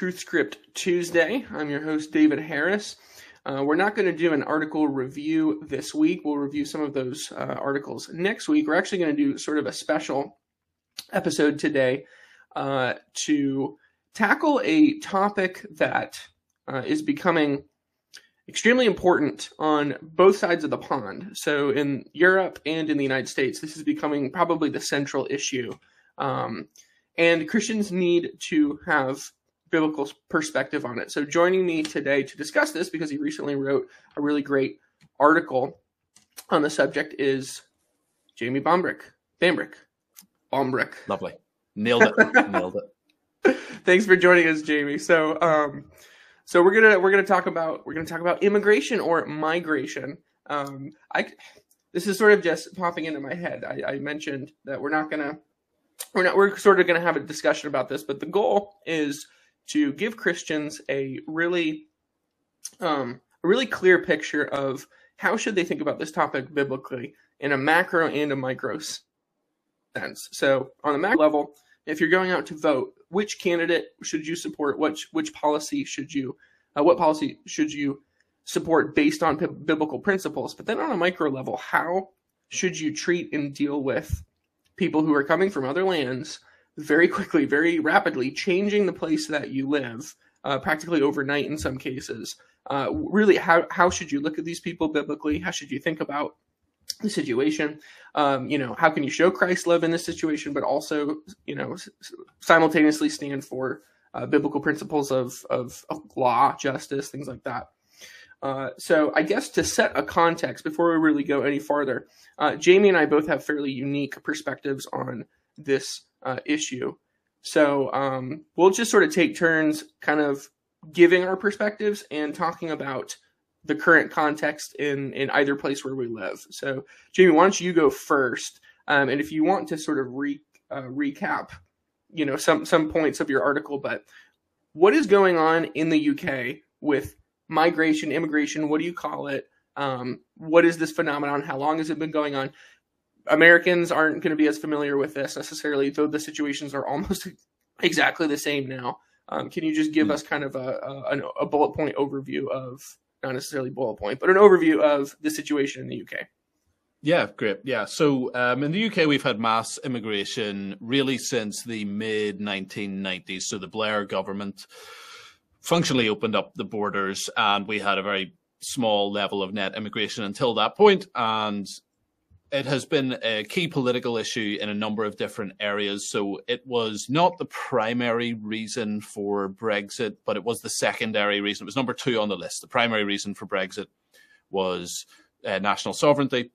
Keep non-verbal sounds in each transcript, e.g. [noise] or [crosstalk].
TruthScript Tuesday. I'm your host, David Harris. Uh, we're not going to do an article review this week. We'll review some of those uh, articles next week. We're actually going to do sort of a special episode today uh, to tackle a topic that uh, is becoming extremely important on both sides of the pond. So, in Europe and in the United States, this is becoming probably the central issue. Um, and Christians need to have biblical perspective on it. So, joining me today to discuss this, because he recently wrote a really great article on the subject, is Jamie Bombrick. Bambrick. Bombrick. Lovely. Nailed it. Nailed it. [laughs] Thanks for joining us, Jamie. So, um, so we're gonna we're gonna talk about we're gonna talk about immigration or migration. Um, I this is sort of just popping into my head. I, I mentioned that we're not gonna we're not we're sort of going to have a discussion about this but the goal is to give christians a really um, a really clear picture of how should they think about this topic biblically in a macro and a micro sense. So on a macro level if you're going out to vote which candidate should you support? Which which policy should you uh, what policy should you support based on p- biblical principles? But then on a micro level how should you treat and deal with people who are coming from other lands very quickly, very rapidly, changing the place that you live, uh, practically overnight in some cases. Uh, really, how how should you look at these people biblically? How should you think about the situation? Um, you know, how can you show Christ love in this situation, but also, you know, simultaneously stand for uh, biblical principles of, of, of law, justice, things like that. Uh, so I guess to set a context before we really go any farther, uh, Jamie and I both have fairly unique perspectives on this uh, issue. So um, we'll just sort of take turns, kind of giving our perspectives and talking about the current context in in either place where we live. So Jamie, why don't you go first? Um, and if you want to sort of re, uh, recap, you know, some some points of your article, but what is going on in the UK with migration, immigration, what do you call it? Um, what is this phenomenon? How long has it been going on? Americans aren't going to be as familiar with this necessarily, though the situations are almost [laughs] exactly the same now. Um, can you just give mm. us kind of a, a, a, bullet point overview of, not necessarily bullet point, but an overview of the situation in the UK? Yeah, great. Yeah. So um, in the UK, we've had mass immigration really since the mid 1990s. So the Blair government functionally opened up the borders and we had a very small level of net immigration until that point and it has been a key political issue in a number of different areas. So it was not the primary reason for Brexit, but it was the secondary reason. It was number two on the list. The primary reason for Brexit was uh, national sovereignty.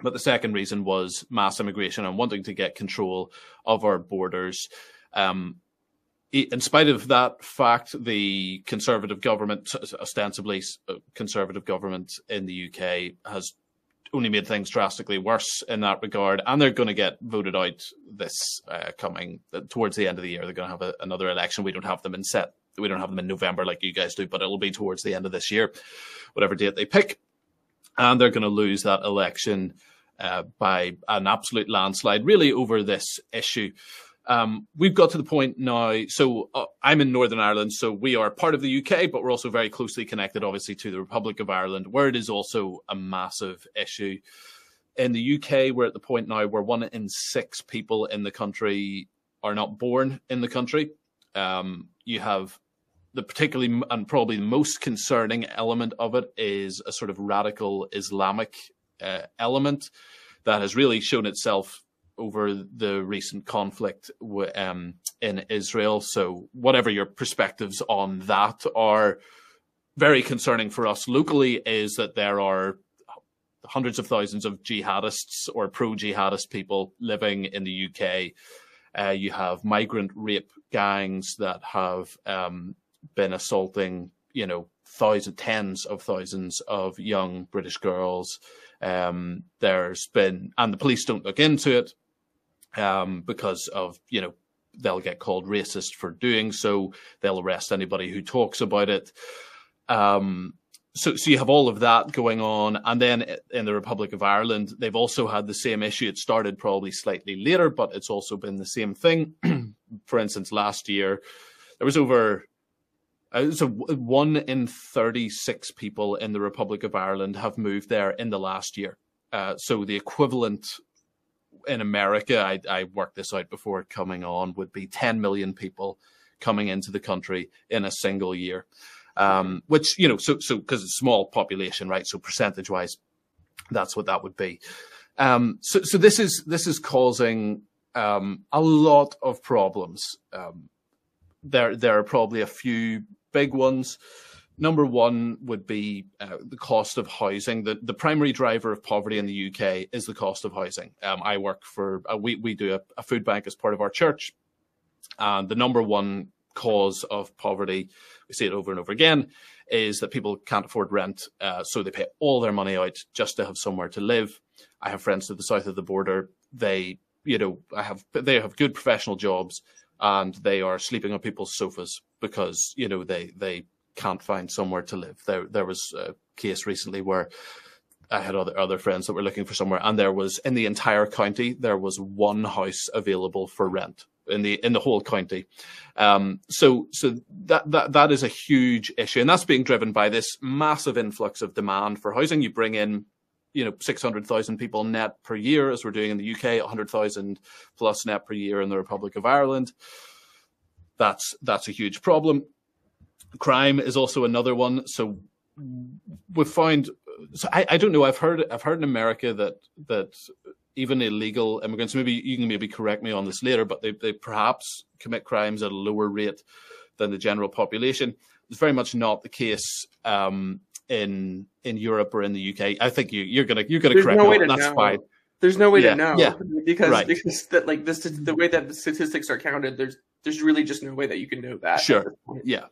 But the second reason was mass immigration and wanting to get control of our borders. Um, in spite of that fact, the conservative government, ostensibly uh, conservative government in the UK, has only made things drastically worse in that regard, and they're going to get voted out this uh, coming uh, towards the end of the year. They're going to have a, another election. We don't have them in set. We don't have them in November like you guys do, but it'll be towards the end of this year, whatever date they pick, and they're going to lose that election uh, by an absolute landslide, really over this issue. Um, we've got to the point now. So uh, I'm in Northern Ireland, so we are part of the UK, but we're also very closely connected, obviously, to the Republic of Ireland, where it is also a massive issue. In the UK, we're at the point now where one in six people in the country are not born in the country. Um, you have the particularly and probably the most concerning element of it is a sort of radical Islamic uh, element that has really shown itself over the recent conflict um, in Israel. So, whatever your perspectives on that are, very concerning for us locally is that there are hundreds of thousands of jihadists or pro jihadist people living in the UK. Uh, you have migrant rape gangs that have um, been assaulting, you know, thousands, tens of thousands of young British girls. Um, there's been, and the police don't look into it um, because of you know they'll get called racist for doing so. They'll arrest anybody who talks about it. Um, so, so you have all of that going on, and then in the Republic of Ireland, they've also had the same issue. It started probably slightly later, but it's also been the same thing. [clears throat] For instance, last year there was over uh, so one in 36 people in the Republic of Ireland have moved there in the last year. Uh, so the equivalent in America, I, I worked this out before coming on, would be 10 million people coming into the country in a single year. Um, which, you know, so, so, cause it's small population, right? So percentage wise, that's what that would be. Um, so, so this is, this is causing, um, a lot of problems. Um, there, there are probably a few big ones. Number one would be uh, the cost of housing. The the primary driver of poverty in the UK is the cost of housing. Um, I work for uh, we we do a, a, food bank as part of our church, and the number one cause of poverty, we see it over and over again, is that people can't afford rent, uh, so they pay all their money out just to have somewhere to live. I have friends to the south of the border. They you know I have they have good professional jobs and they are sleeping on people's sofas because you know they they can't find somewhere to live. There there was a case recently where I had other other friends that were looking for somewhere, and there was in the entire county there was one house available for rent in the in the whole county. Um, so so that that that is a huge issue, and that's being driven by this massive influx of demand for housing. You bring in you know 600,000 people net per year as we're doing in the UK 100,000 plus net per year in the Republic of Ireland that's that's a huge problem crime is also another one so we've found so I, I don't know I've heard I've heard in America that that even illegal immigrants maybe you can maybe correct me on this later but they, they perhaps commit crimes at a lower rate than the general population it's very much not the case um, in in Europe or in the UK. I think you you're gonna you're gonna There's correct no me. That's know. fine. There's no way yeah. to know. Yeah. Because right. because that like this the way that the statistics are counted, there's there's really just no way that you can know that. Sure. Yeah.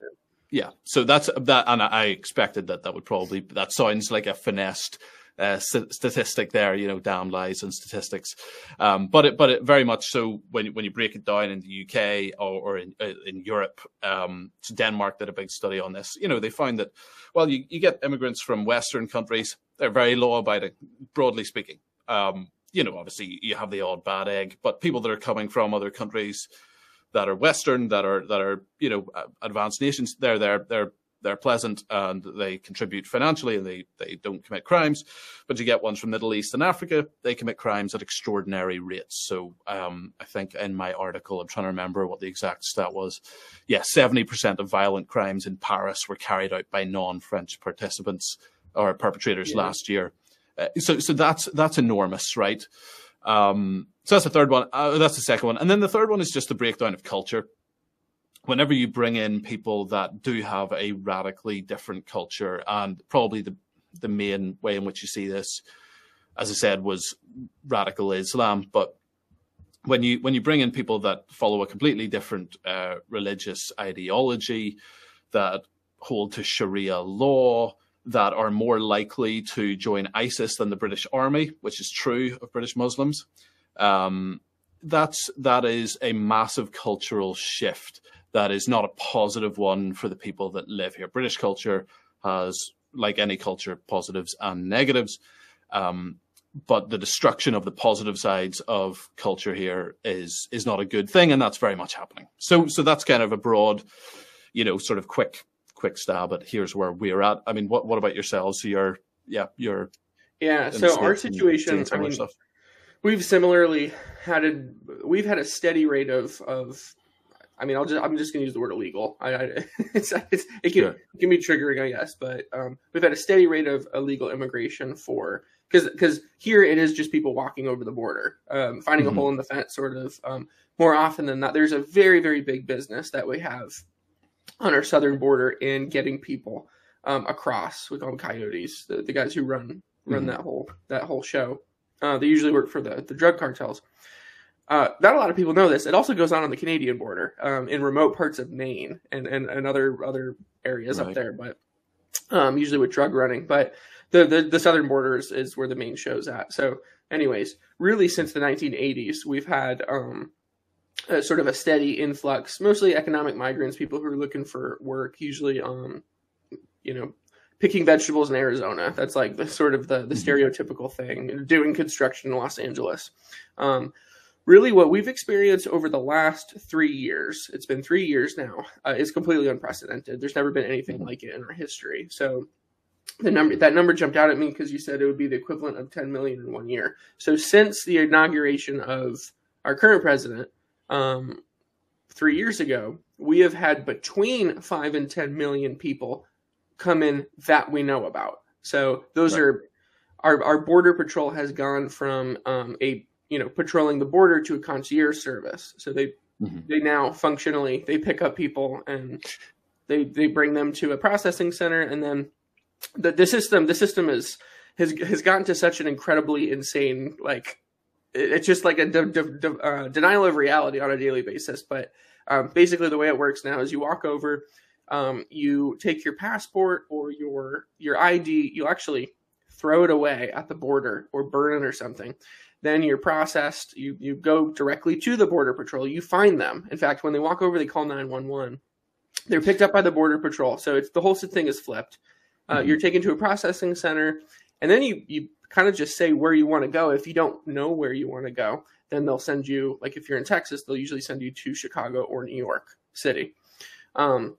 Yeah. So that's that and I expected that that would probably that sounds like a finessed uh, statistic there, you know, damn lies and statistics. Um, but it, but it very much so when when you break it down in the UK or, or in uh, in Europe, um, Denmark did a big study on this. You know, they found that well, you, you get immigrants from Western countries, they're very law abiding, broadly speaking. Um, you know, obviously you have the odd bad egg, but people that are coming from other countries that are Western, that are that are you know advanced nations, they're they're they're they're pleasant and they contribute financially and they, they don't commit crimes. But you get ones from Middle East and Africa, they commit crimes at extraordinary rates. So um, I think in my article, I'm trying to remember what the exact stat was. Yeah, 70% of violent crimes in Paris were carried out by non-French participants or perpetrators yeah. last year. Uh, so so that's that's enormous, right? Um, so that's the third one. Uh, that's the second one, and then the third one is just the breakdown of culture whenever you bring in people that do have a radically different culture, and probably the the main way in which you see this, as I said, was radical Islam. But when you when you bring in people that follow a completely different uh, religious ideology, that hold to Sharia law, that are more likely to join ISIS than the British Army, which is true of British Muslims. Um, that's that is a massive cultural shift that is not a positive one for the people that live here. British culture has, like any culture, positives and negatives. Um, but the destruction of the positive sides of culture here is is not a good thing, and that's very much happening. So, so that's kind of a broad, you know, sort of quick quick stab at here's where we're at. I mean, what what about yourselves? So you're, yeah, you're. Yeah. So our situation, I mean, stuff. we've similarly had a we've had a steady rate of of I mean, I'll just I'm just gonna use the word illegal. I, I [laughs] it's, it's, it can sure. it can be triggering, I guess, but um, we've had a steady rate of illegal immigration for because because here it is just people walking over the border, um, finding mm-hmm. a hole in the fence, sort of. Um, more often than not, there's a very very big business that we have on our southern border in getting people um, across. We call them coyotes, the, the guys who run run mm-hmm. that whole that whole show. Uh, they usually work for the the drug cartels. Uh, not a lot of people know this. It also goes on on the Canadian border, um, in remote parts of Maine and, and, and other other areas right. up there, but um, usually with drug running. But the, the, the southern borders is where the main show's at. So, anyways, really since the 1980s, we've had um, a, sort of a steady influx, mostly economic migrants, people who are looking for work, usually um, you know, picking vegetables in Arizona. That's like the sort of the, the mm-hmm. stereotypical thing. Doing construction in Los Angeles. Um, really what we've experienced over the last three years, it's been three years now, uh, is completely unprecedented. There's never been anything mm-hmm. like it in our history. So the number that number jumped out at me because you said it would be the equivalent of 10 million in one year. So since the inauguration of our current president um, three years ago, we have had between five and 10 million people come in that we know about. So those right. are our, our border patrol has gone from um, a you know patrolling the border to a concierge service. So they mm-hmm. they now functionally they pick up people and they they bring them to a processing center and then the the system the system is has has gotten to such an incredibly insane like it's just like a de- de- de- uh, denial of reality on a daily basis. But um, basically, the way it works now is you walk over, um, you take your passport or your your ID, you actually throw it away at the border or burn it or something. Then you're processed. You you go directly to the border patrol. You find them. In fact, when they walk over, they call nine one one. They're picked up by the border patrol. So it's the whole thing is flipped. Uh, mm-hmm. You're taken to a processing center, and then you you kind of just say where you want to go. If you don't know where you want to go, then they'll send you. Like if you're in Texas, they'll usually send you to Chicago or New York City. Um,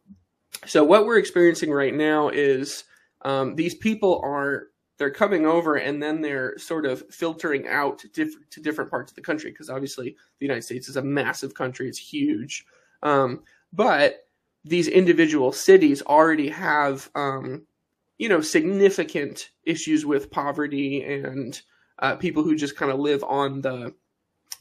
so what we're experiencing right now is um, these people are they're coming over and then they're sort of filtering out diff- to different parts of the country because obviously the United States is a massive country; it's huge. Um, but these individual cities already have um, you know, significant issues with poverty and uh, people who just kind of live on the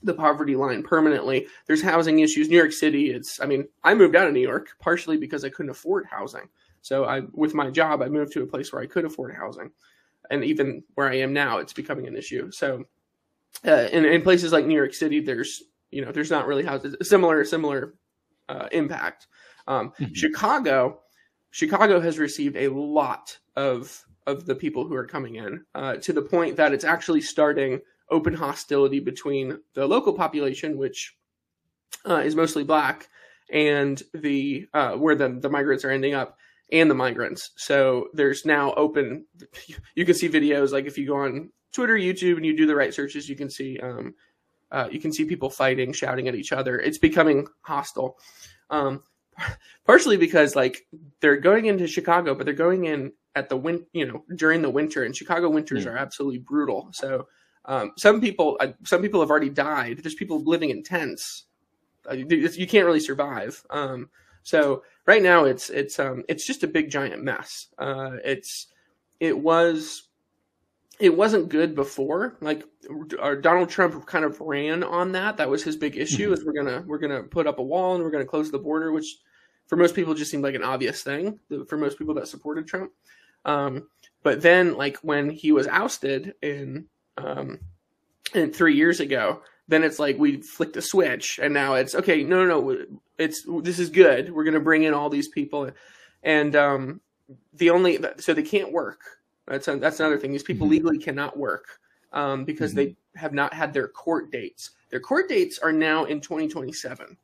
the poverty line permanently. There's housing issues. New York City, it's I mean, I moved out of New York partially because I couldn't afford housing. So I with my job, I moved to a place where I could afford housing. And even where I am now, it's becoming an issue. So uh, in, in places like New York City, there's you know, there's not really houses similar similar uh, impact. Um, mm-hmm. Chicago, Chicago has received a lot of of the people who are coming in uh, to the point that it's actually starting open hostility between the local population, which uh, is mostly black, and the uh, where the the migrants are ending up, and the migrants. So there's now open. [laughs] You can see videos like if you go on Twitter, YouTube, and you do the right searches, you can see um, uh, you can see people fighting, shouting at each other. It's becoming hostile. Um, [laughs] partially because like they're going into Chicago, but they're going in at the win, you know, during the winter, and Chicago winters are absolutely brutal. So um, some people, uh, some people have already died. There's people living in tents. Uh, you can't really survive. Um, so right now it's it's um, it's just a big giant mess. Uh, it's it was it wasn't good before. Like Donald Trump kind of ran on that. That was his big issue. Mm-hmm. Is we're gonna we're gonna put up a wall and we're gonna close the border, which for most people just seemed like an obvious thing. For most people that supported Trump. Um, but then, like when he was ousted in um, in three years ago, then it's like we flicked a switch, and now it's okay. No, no, no. It's this is good. We're gonna bring in all these people, and um, the only so they can't work that's a, that's another thing. These people mm-hmm. legally cannot work um, because mm-hmm. they have not had their court dates. Their court dates are now in 2027.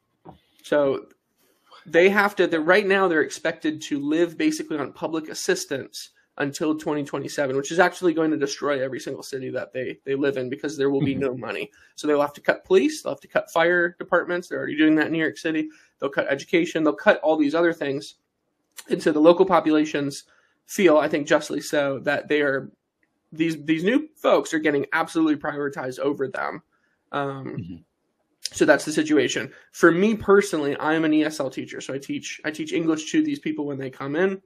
So they have to. They're right now. They're expected to live basically on public assistance until 2027, which is actually going to destroy every single city that they they live in because there will be mm-hmm. no money. So they'll have to cut police. They'll have to cut fire departments. They're already doing that in New York City. They'll cut education. They'll cut all these other things. And so the local populations feel, I think justly so, that they are these these new folks are getting absolutely prioritized over them. Um, mm-hmm. So that's the situation. For me personally, I am an ESL teacher, so I teach I teach English to these people when they come in.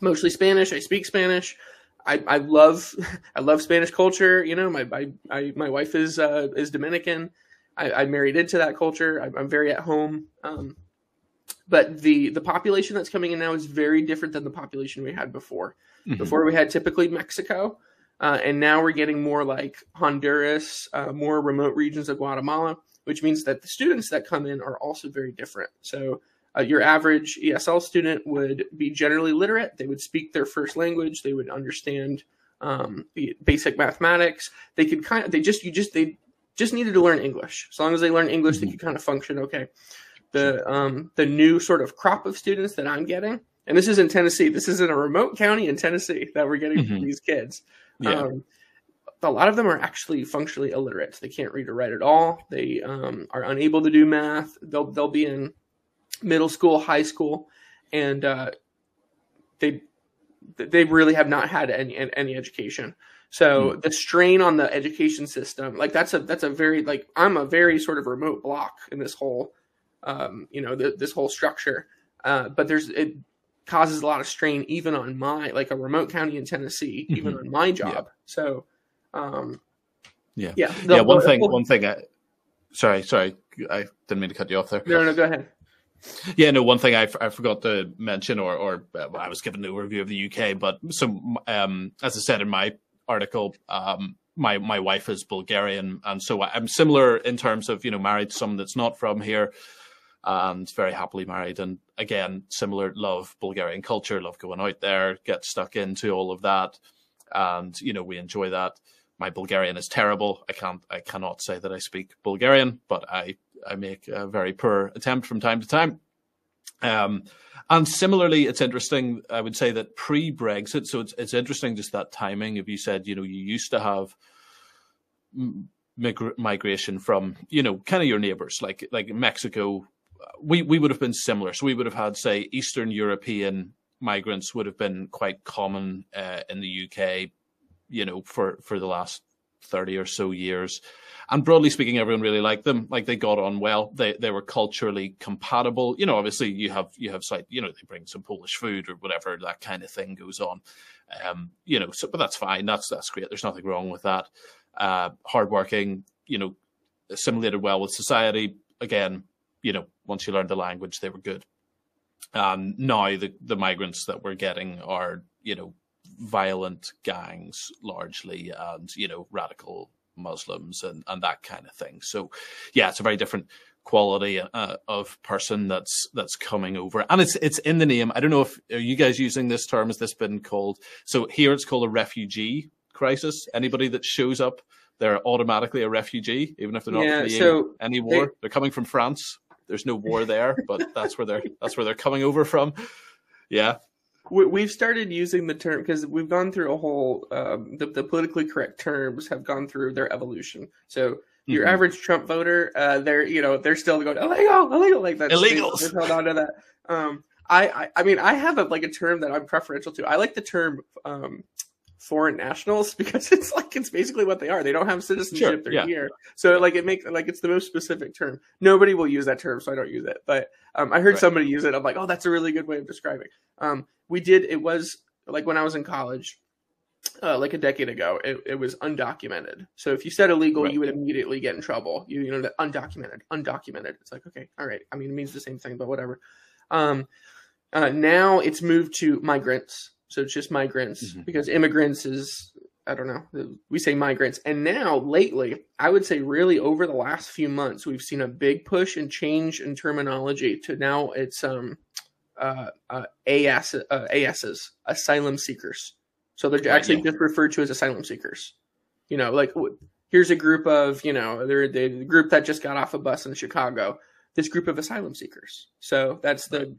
Mostly Spanish. I speak Spanish. I, I love [laughs] I love Spanish culture. You know, my I, I my wife is uh, is Dominican. I, I married into that culture. I, am very at home. Um, but the the population that's coming in now is very different than the population we had before. Mm-hmm. Before we had typically Mexico, uh, and now we're getting more like Honduras, uh, more remote regions of Guatemala, which means that the students that come in are also very different. So. Uh, your average ESL student would be generally literate. They would speak their first language. They would understand um, basic mathematics. They could kind of, they just, you just, they just needed to learn English. As long as they learn English, mm-hmm. they could kind of function okay the um, the new sort of crop of students that I'm getting, and this is in Tennessee. This is in a remote county in Tennessee that we're getting mm-hmm. these kids. Yeah. Um, a lot of them are actually functionally illiterate. They can't read or write at all. They um, are unable to do math. They'll they'll be in middle school, high school, and uh, they they really have not had any any education. So mm. the strain on the education system, like that's a that's a very like I'm a very sort of remote block in this whole, um, you know, the, this whole structure. Uh, but there's it causes a lot of strain even on my like a remote county in Tennessee, mm-hmm. even on my job. Yeah. So, um, yeah, yeah, the, yeah. One the, thing, one thing. I, sorry, sorry, I didn't mean to cut you off there. No, no, go ahead. Yeah, no. One thing I, I forgot to mention, or or uh, I was given an overview of the UK, but so um, as I said in my article, um, my my wife is Bulgarian, and so I'm similar in terms of you know married to someone that's not from here, and very happily married. And again, similar love Bulgarian culture, love going out there, get stuck into all of that, and you know we enjoy that. My Bulgarian is terrible. I can't I cannot say that I speak Bulgarian, but I I make a very poor attempt from time to time. Um, and similarly, it's interesting. I would say that pre-Brexit, so it's it's interesting just that timing. If you said, you know, you used to have mig- migration from, you know, kind of your neighbors, like like Mexico, we we would have been similar. So we would have had, say, Eastern European migrants would have been quite common uh, in the UK, you know, for for the last thirty or so years and broadly speaking, everyone really liked them. Like they got on well. They they were culturally compatible. You know, obviously you have you have like you know they bring some Polish food or whatever that kind of thing goes on. Um, you know, so but that's fine. That's that's great. There's nothing wrong with that. Uh, hardworking. You know, assimilated well with society. Again, you know, once you learned the language, they were good. And now the the migrants that we're getting are you know violent gangs largely and you know radical Muslims and, and that kind of thing. So, yeah, it's a very different quality uh, of person that's that's coming over, and it's it's in the name. I don't know if are you guys using this term? Has this been called? So here it's called a refugee crisis. Anybody that shows up, they're automatically a refugee, even if they're not yeah, fleeing so any war. They, they're coming from France. There's no war there, but that's where they're that's where they're coming over from. Yeah, we've started using the term because we've gone through a whole um, the, the, politically correct terms have gone through their evolution. So your mm-hmm. average trump voter uh, they're you know they're still going illegal illegal like that illegals. they, held on to that. Um, I, I, I mean i have a like a term that i'm preferential to. I like the term um, foreign nationals [laughs] because it's like it's basically what they are. They don't have citizenship; sure, they're yeah. here. So like it makes like it's the most specific term. Nobody will use that term, so I don't use it. But um, I heard right. somebody use it. I'm like, oh, that's a really good way of describing. Um, we did. It was like when I was in college. Uh, like a decade ago, it, it was undocumented. So if you said illegal, right. you would immediately get in trouble. You, you know, undocumented, undocumented. It's like, okay, all right. I mean, it means the same thing, but whatever. Um, uh, now it's moved to migrants. So it's just migrants mm-hmm. because immigrants is I don't know. We say migrants. And now lately, I would say really over the last few months, we've seen a big push and change in terminology to now it's um uh, uh AS uh, ASs, asylum seekers. So they're actually just referred to as asylum seekers. You know, like here's a group of, you know, they're the group that just got off a bus in Chicago. This group of asylum seekers. So that's the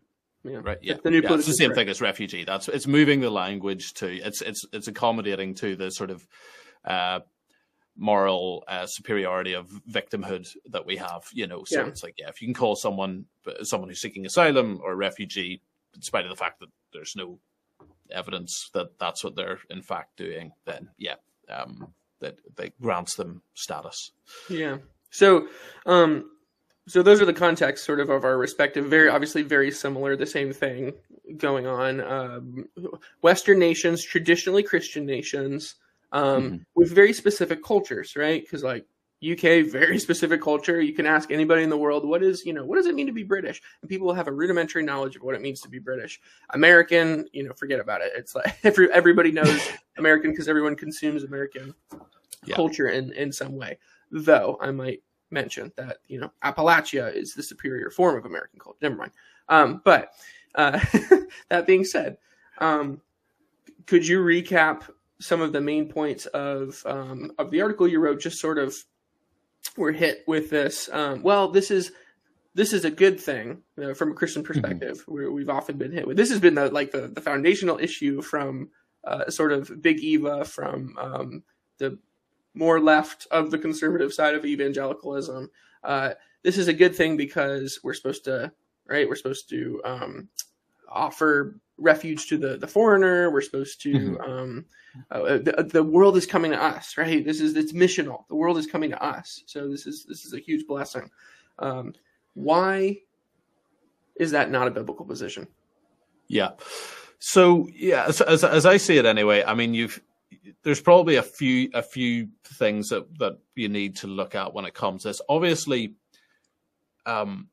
yeah. Right. Yeah. The new yeah, it's the same thing as refugee. That's it's moving the language to it's it's it's accommodating to the sort of uh, moral uh, superiority of victimhood that we have. You know, so yeah. it's like yeah, if you can call someone someone who's seeking asylum or refugee, despite of the fact that there's no evidence that that's what they're in fact doing, then yeah, um, that that grants them status. Yeah. So, um, so those are the contexts sort of of our respective very obviously very similar the same thing going on. Um, western nations traditionally christian nations um, mm-hmm. with very specific cultures right? Because like uk very [laughs] specific culture. You can ask anybody in the world what is you know what does it mean to be british? And people will have a rudimentary knowledge of what it means to be british. American you know forget about it. It's like [laughs] every, everybody knows american because everyone consumes american yeah. culture in in some way. Though i might mention that you know Appalachia is the superior form of American culture. Never mind. Um, but uh, [laughs] that being said, um, could you recap some of the main points of um, of the article you wrote? Just sort of were hit with this. Um, well, this is this is a good thing you know, from a Christian mm-hmm. perspective. Mm-hmm. Where we've often been hit with this has been the like the, the foundational issue from uh, sort of Big Eva from um, the more left of the conservative side of evangelicalism. Uh, this is a good thing because we're supposed to, right? We're supposed to um, offer refuge to the the foreigner. We're supposed to. Mm-hmm. Um, uh, the, the world is coming to us, right? This is it's missional. The world is coming to us. So this is this is a huge blessing. Um, why is that not a biblical position? Yeah. So yeah, as, as, as I see it anyway, I mean, you've there's probably a few a few things that that you need to look at when it comes to this. Obviously, um,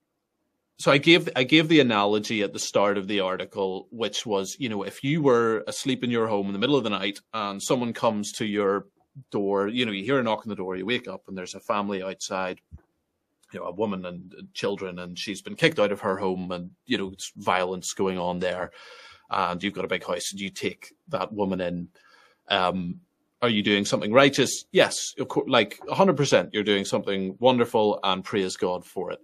so I gave I gave the analogy at the start of the article, which was you know if you were asleep in your home in the middle of the night and someone comes to your door, you know you hear a knock on the door, you wake up and there's a family outside, you know a woman and children, and she's been kicked out of her home, and you know it's violence going on there, and you've got a big house, and you take that woman in. Um, are you doing something righteous? Yes, of course, like 100%, you're doing something wonderful and praise God for it.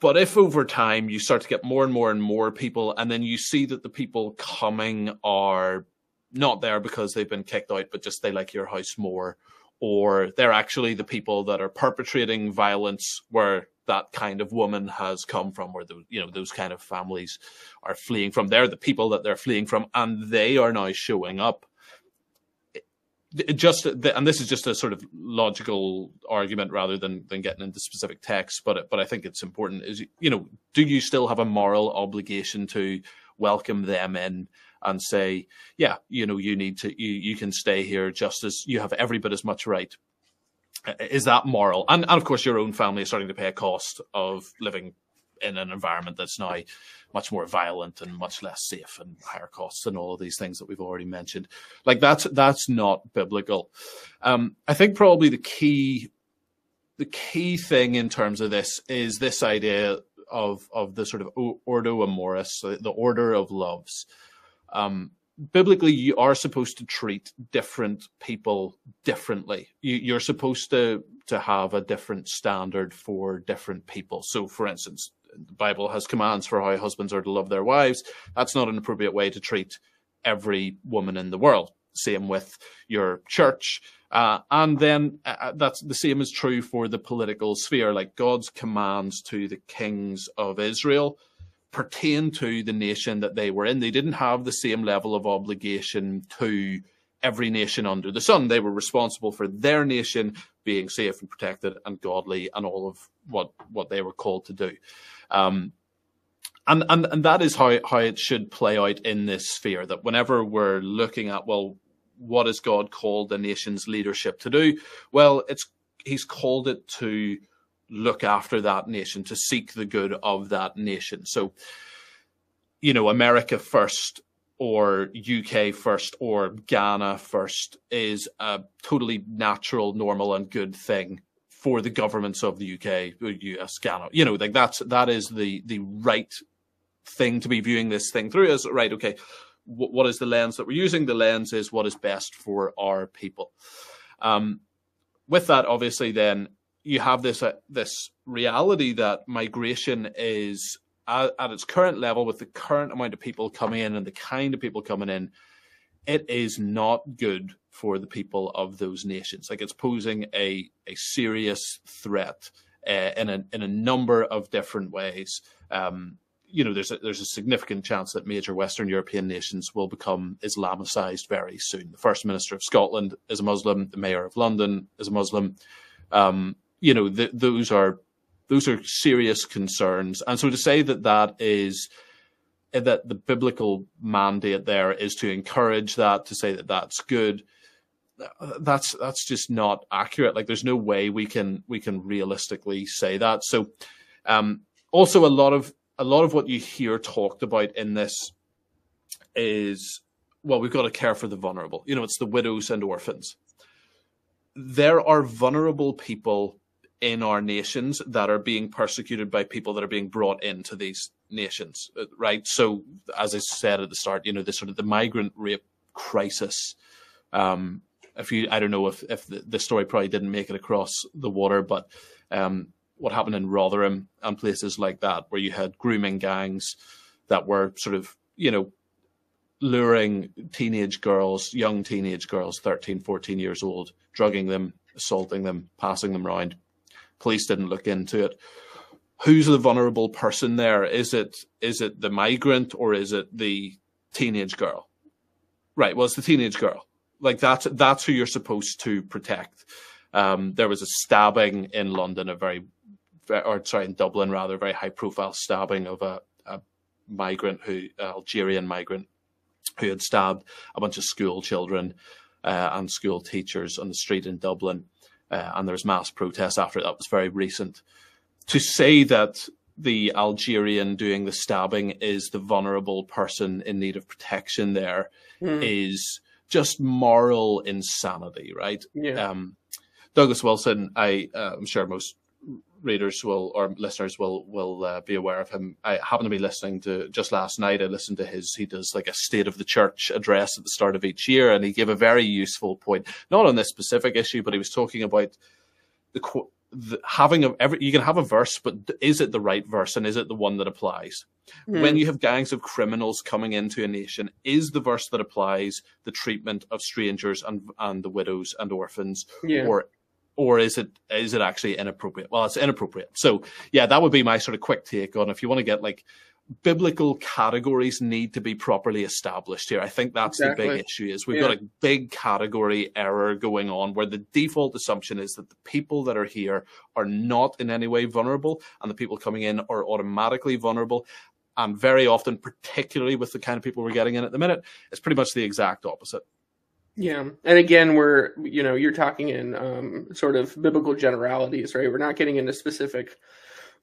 But if over time you start to get more and more and more people, and then you see that the people coming are not there because they've been kicked out, but just they like your house more, or they're actually the people that are perpetrating violence where that kind of woman has come from, where the, you know those kind of families are fleeing from. They're the people that they're fleeing from, and they are now showing up just and this is just a sort of logical argument rather than than getting into specific text but but I think it's important is you know do you still have a moral obligation to welcome them in and say yeah you know you need to you, you can stay here just as you have every bit as much right. Is that moral? And and of course your own family is starting to pay a cost of living in an environment that's now much more violent and much less safe and higher costs and all of these things that we've already mentioned. Like that's that's not biblical. Um, I think probably the key the key thing in terms of this is this idea of of the sort of ordo amoris, the order of loves. Um, biblically, you are supposed to treat different people differently. You, you're supposed to to have a different standard for different people. So, for instance, the Bible has commands for how husbands are to love their wives. That's not an appropriate way to treat every woman in the world. Same with your church. Uh, and then uh, uh, that's the same is true for the political sphere. Like God's commands to the kings of Israel pertain to the nation that they were in. They didn't have the same level of obligation to every nation under the sun. They were responsible for their nation being safe and protected and godly and all of what what they were called to do. Um, and, and and that is how how it should play out in this sphere. That whenever we're looking at well, what has God called the nation's leadership to do? Well, it's He's called it to look after that nation, to seek the good of that nation. So, you know, America first or UK first or Ghana first is a totally natural, normal, and good thing for the governments of the UK, US, Ghana. You know, like that's that is the the right thing to be viewing this thing through. As right, okay, what is the lens that we're using? The lens is what is best for our people. Um, with that, obviously, then you have this uh, this reality that migration is at, at, its current level with the current amount of people coming in and the kind of people coming in, it is not good for the people of those nations. Like it's posing a a serious threat uh, in a in a number of different ways. Um, you know, there's a, there's a significant chance that major Western European nations will become Islamicized very soon. The First Minister of Scotland is a Muslim. The Mayor of London is a Muslim. Um, you know, th- those are those are serious concerns. And so to say that that is that the biblical mandate there is to encourage that, to say that that's good, that's that's just not accurate. Like there's no way we can we can realistically say that. So um, also a lot of a lot of what you hear talked about in this is well, we've got to care for the vulnerable. You know, it's the widows and orphans. There are vulnerable people in our nations that are being persecuted by people that are being brought into these nations, uh, right? So, as I said at the start, you know, the sort of the migrant rape crisis um, if you, I don't know if if the, the story probably didn't make it across the water, but um, what happened in Rotherham and places like that, where you had grooming gangs that were sort of, you know, luring teenage girls, young teenage girls, 13, 14 years old, drugging them, assaulting them, passing them around. Police didn't look into it. Who's the vulnerable person there? Is it is it the migrant or is it the teenage girl? Right. Well, it's the teenage girl. Like that's that's who you're supposed to protect. Um, there was a stabbing in London, a very, or sorry, in Dublin rather, a very high profile stabbing of a, a migrant who, Algerian migrant, who had stabbed a bunch of school children uh, and school teachers on the street in Dublin. Uh, and there was mass protests after that was very recent. To say that the Algerian doing the stabbing is the vulnerable person in need of protection there mm. is just moral insanity, right? Yeah. Um, Douglas Wilson, I, uh, I'm sure most readers will or listeners will will uh, be aware of him. I happen to be listening to just last night. I listened to his. He does like a state of the church address at the start of each year, and he gave a very useful point, not on this specific issue, but he was talking about the, the having a every. You can have a verse, but is it the right verse, and is it the one that applies? Mm. When you have gangs of criminals coming into a nation, is the verse that applies the treatment of strangers and and the widows and orphans, yeah. or or is it is it actually inappropriate? Well, it's inappropriate. So yeah, that would be my sort of quick take on if you want to get like biblical categories need to be properly established here. I think that's exactly. the big issue is we've yeah. got a big category error going on where the default assumption is that the people that are here are not in any way vulnerable and the people coming in are automatically vulnerable. And very often, particularly with the kind of people we're getting in at the minute, it's pretty much the exact opposite. Yeah, and again, we're you know you're talking in um, sort of biblical generalities, right? We're not getting into specific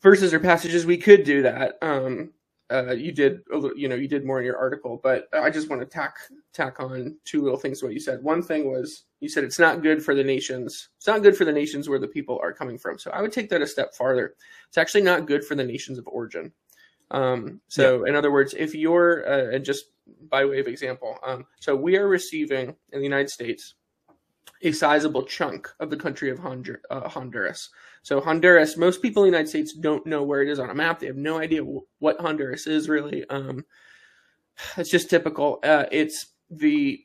verses or passages. We could do that. Um, uh, you did, you know, you did more in your article, but I just want to tack tack on two little things to what you said. One thing was you said it's not good for the nations. It's not good for the nations where the people are coming from. So I would take that a step farther. It's actually not good for the nations of origin. Um, so, yeah. in other words, if you're, uh, and just by way of example, um, so we are receiving in the United States a sizable chunk of the country of Hondur- uh, Honduras. So, Honduras, most people in the United States don't know where it is on a map. They have no idea w- what Honduras is really. Um, it's just typical. Uh, it's the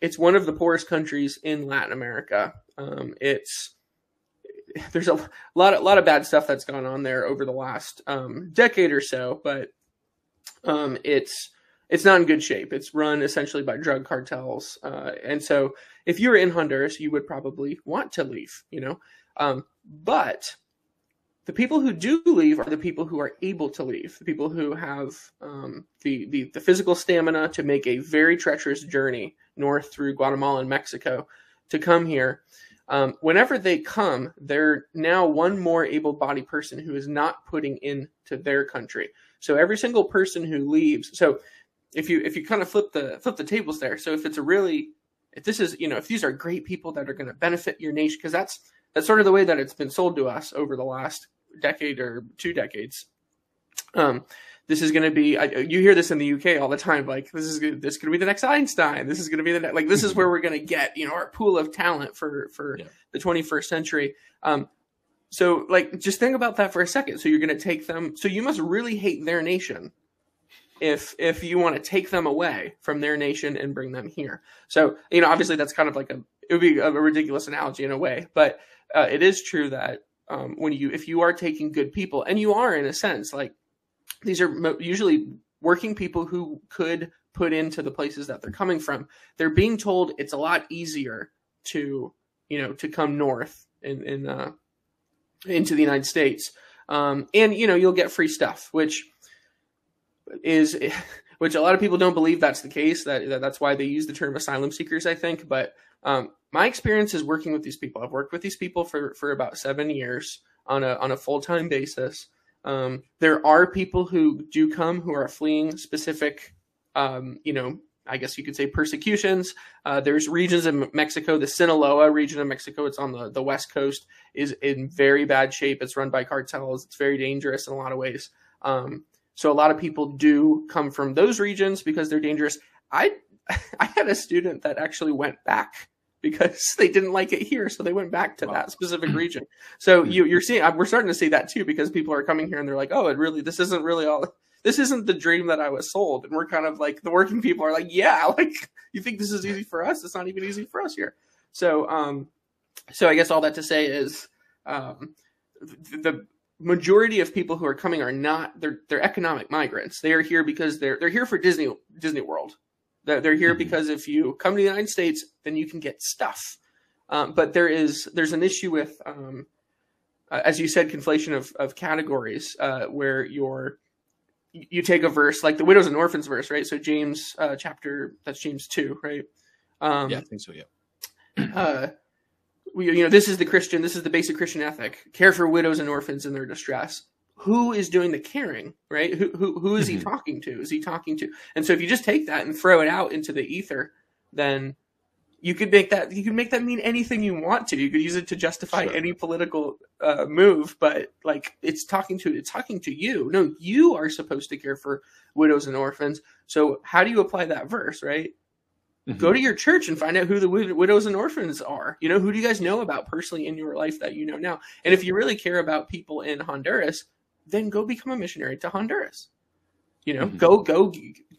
it's one of the poorest countries in Latin America. Um, it's there's a lot, a lot of bad stuff that's gone on there over the last um, decade or so, but um, it's it's not in good shape. It's run essentially by drug cartels, uh, and so if you're in Honduras, you would probably want to leave, you know. Um, but the people who do leave are the people who are able to leave, the people who have um, the, the the physical stamina to make a very treacherous journey north through Guatemala and Mexico to come here um, whenever they come, they're now one more able-bodied person who is not putting into their country. So every single person who leaves, so if you if you kind of flip the flip the tables there, so if it's a really if this is you know if these are great people that are going to benefit your nation, because that's that's sort of the way that it's been sold to us over the last decade or two decades. Um, this is going to be I, you hear this in the UK all the time like this is this going to be the next Einstein this is going to be the next like this is where we're going to get you know our pool of talent for for yeah. the 21st century um so like just think about that for a second so you're going to take them so you must really hate their nation if if you want to take them away from their nation and bring them here so you know obviously that's kind of like a it would be a, ridiculous analogy in a way but uh, it is true that um, when you if you are taking good people and you are in a sense like these are usually working people who could put into the places that they're coming from. They're being told it's a lot easier to, you know, to come north in, in uh, into the United States, um, and you know you'll get free stuff, which is [laughs] which a lot of people don't believe that's the case. That that that's why they use the term asylum seekers, I think. But um, my experience is working with these people. I've worked with these people for for about seven years on a on a full time basis. Um, there are people who do come who are fleeing specific, um, you know, I guess you could say persecutions. Uh, there's regions in Mexico, the Sinaloa region of Mexico, it's on the, the west coast, is in very bad shape. It's run by cartels. It's very dangerous in a lot of ways. Um, so a lot of people do come from those regions because they're dangerous. I [laughs] I had a student that actually went back because [laughs] they didn't like it here, so they went back to wow. that specific [clears throat] region. So hmm. you, you're seeing we're starting to see that too because people are coming here and they're like, oh, it really this isn't really all this isn't the dream that I was sold. And we're kind of like the working people are like, yeah, [laughs] like you think this is easy for us? It's not even easy for us here. So, um, so I guess all that to say is, um, the majority of people who are coming are not they're they're economic migrants. They are here because they're they're here for Disney Disney World. They're, they're here mm-hmm. because if you come to the United States, then you can get stuff. Um, but there is there's an issue with um, uh, as you said, conflation of of categories uh, where you're you take a verse like the widows and orphans verse, right? So James uh, chapter that's James two, right? Um, yeah, I think so. Yeah. We, you know, this is the Christian, this is the basic Christian ethic: care for widows and orphans in their distress. Who is doing the caring, right? Who who, who is he mm-hmm. talking to? Is he talking to? And so, if you just take that and throw it out into the ether, then you could make that you could make that mean anything you want to. You could use it to justify sure. any political uh, move, but like it's talking to it's talking to you. No, you are supposed to care for widows and orphans. So how do you apply that verse, right? Mm-hmm. Go to your church and find out who the widows and orphans are. You know, who do you guys know about personally in your life that you know now? And if you really care about people in Honduras, then go become a missionary to Honduras. You know, mm-hmm. go go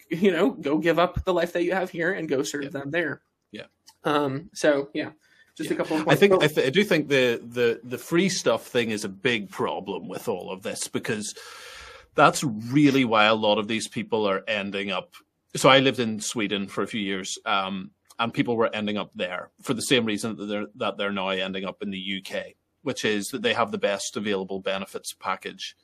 you know, go give up the life that you have here and go serve them there. Yeah. Um, so yeah, just yeah. a couple. of I think I, th- I, do think the the the free stuff thing is a big problem with all of this because that's really why a lot of these people are ending up. So I lived in Sweden for a few years, um, and people were ending up there for the same reason that they're that they're now ending up in the UK, which is that they have the best available benefits package.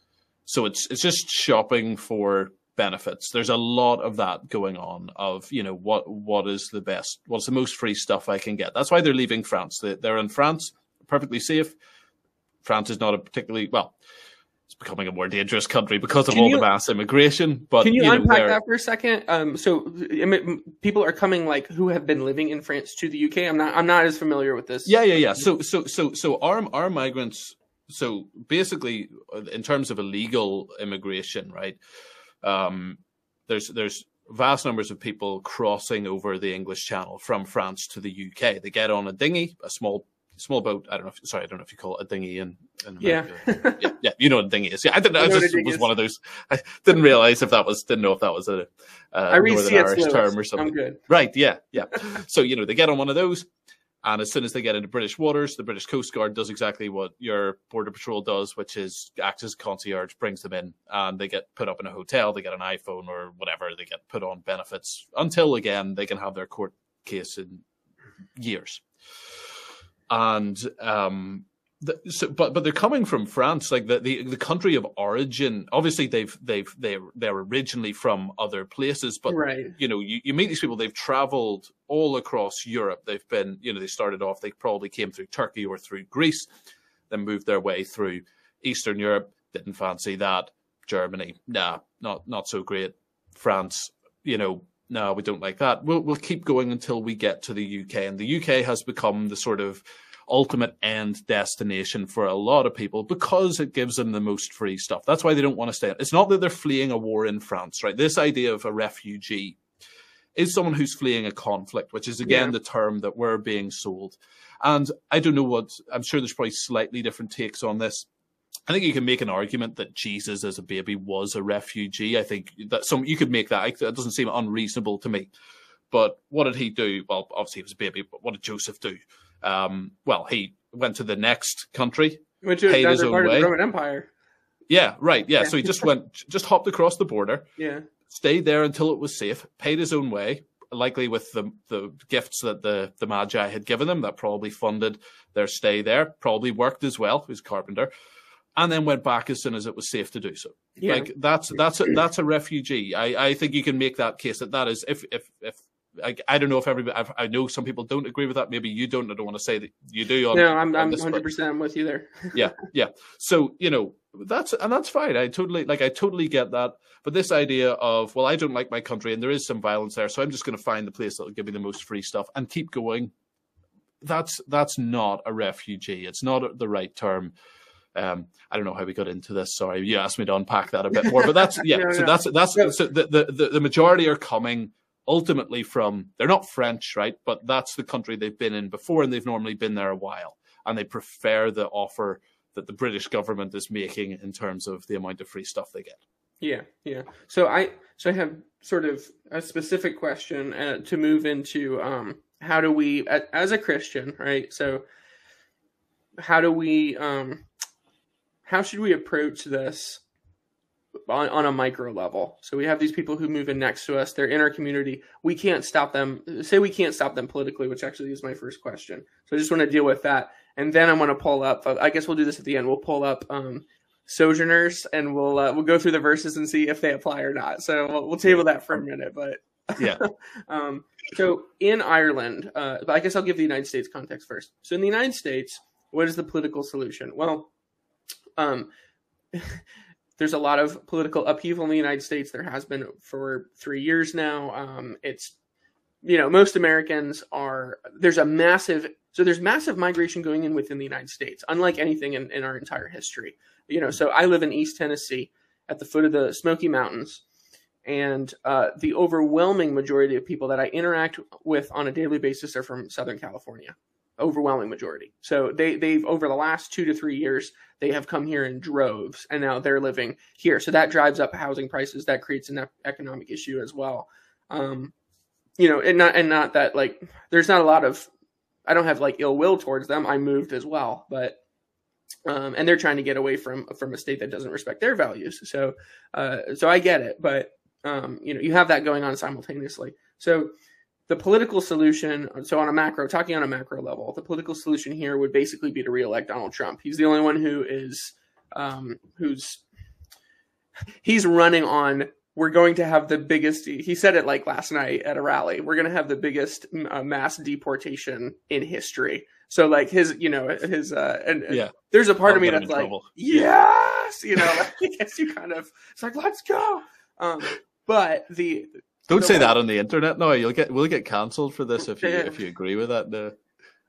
So it's it's just shopping for benefits. There's a lot of that going on of, you know, what what is the best, what's the most free stuff I can get. That's why they're leaving France. They're in France, perfectly safe. France is not a particularly, well, it's becoming a more dangerous country because of can all you, the mass immigration. But can you, you unpack know, that for a second? Um, so people are coming like who have been living in France to the UK. I'm not. I'm not as familiar with this. Yeah, yeah, yeah. So, so, so, so our our migrants. So basically, in terms of illegal immigration, right? um, there's there's vast numbers of people crossing over the English Channel from France to the UK. They get on a dinghy, a small small boat. I don't know. If, sorry, I don't know if you call it a dinghy in, in yeah. yeah, yeah, you know what a dinghy is. Yeah, I didn't. I, I just was one of those. I didn't realize if that was didn't know if that was a, uh, a Northern Irish term or something. I'm good. Right. Yeah. Yeah. [laughs] so you know they get on one of those. And as soon as they get into British waters, the British Coast Guard does exactly what your Border Patrol does, which is acts as a concierge, brings them in, and they get put up in a hotel, they get an iPhone or whatever, they get put on benefits until again they can have their court case in years. And um, the, so, but but they're coming from France, like the, the the country of origin. Obviously, they've they've they they're originally from other places, but right. you know, you, you meet these people. They've travelled all across Europe. They've been, you know, they started off. They probably came through Turkey or through Greece, then moved their way through Eastern Europe. Didn't fancy that. Germany, nah, not not so great. France, you know, no, we don't like that. We'll we'll keep going until we get to the UK, and the UK has become the sort of ultimate end destination for a lot of people because it gives them the most free stuff. That's why they don't want to stay. It's not that they're fleeing a war in France, right? This idea of a refugee is someone who's fleeing a conflict, which is again yeah. the term that we're being sold. And I don't know what, I'm sure there's probably slightly different takes on this. I think you can make an argument that Jesus as a baby was a refugee. I think that some you could make that. That doesn't seem unreasonable to me. But what did he do? Well, obviously he was a baby, but what did Joseph do? Um, well, he went to the next country, which is his own part way. of the Roman Empire. Yeah, right. Yeah, yeah. so he just went, just hopped across the border. Yeah, stayed there until it was safe. Paid his own way, likely with the the gifts that the the Magi had given him. That probably funded their stay there. Probably worked as well. He was a carpenter, and then went back as soon as it was safe to do so. Yeah. Like that's that's a, that's a refugee. I I think you can make that case that that is if if if I, I don't know if everybody. I've, i know some people don't agree with that. Maybe you don't. I don't want to say that you do. On, no, I'm I'm 100 percent with you there. [laughs] yeah, yeah. So you know that's and that's fine. I totally like. I totally get that. But this idea of well, I don't like my country, and there is some violence there, so I'm just going to find the place that will give me the most free stuff and keep going. That's that's not a refugee. It's not the right term. Um, I don't know how we got into this. Sorry, you asked me to unpack that a bit more, but that's [laughs] yeah. no, so no. that's that's so the, the the majority are coming ultimately from they're not French, right? But that's the country they've been in before, and they've normally been there a while, and they prefer the offer that the British government is making in terms of the amount of free stuff they get. Yeah, yeah. So I so I have sort of a specific question uh, to move into. Um, how do we, as a Christian, right? So how do we, um, how should we approach this on, on a micro level? So we have these people who move in next to us. They're in our community. We can't stop them. Say we can't stop them politically, which actually is my first question. So I just want to deal with that, and then I'm going to pull up. I guess we'll do this at the end. We'll pull up um, sojourners and we'll uh, we'll go through the verses and see if they apply or not. So we'll, we'll table that for a minute, but [laughs] yeah. um, so in Ireland, uh, I guess I'll give the United States context first. So in the United States, what is the political solution? Well, um, [laughs] there's a lot of political upheaval in the United States. There has been for three years now. Um, it's you know most Americans are there's a massive so there's massive migration going in within the United States, unlike anything in, in our entire history you know, so I live in East Tennessee at the foot of the Smoky Mountains. And uh, the overwhelming majority of people that I interact with on a daily basis are from Southern California. Overwhelming majority. So they, they've, over the last two to three years, they have come here in droves and now they're living here. So that drives up housing prices. That creates an economic issue as well. Um, you know, and not, and not that like, there's not a lot of, I don't have like ill will towards them. I moved as well, but um, and they're trying to get away from from a state that doesn't respect their values. So, uh, so I get it, but um, you know, you have that going on simultaneously. So, the political solution. So, on a macro, talking on a macro level, the political solution here would basically be to reelect Donald Trump. He's the only one who is um, who's he's running on. We're going to have the biggest. He said it like last night at a rally. We're going to have the biggest uh, mass deportation in history. So like his, you know, his, uh, and, and yeah, there's a part I'll of me that's like, trouble. yes, you know, like, [laughs] I guess you kind of, it's like, let's go. Um, but the, don't say that on the internet. No, you'll get, we'll get cancelled for this if you, if you agree with that. No.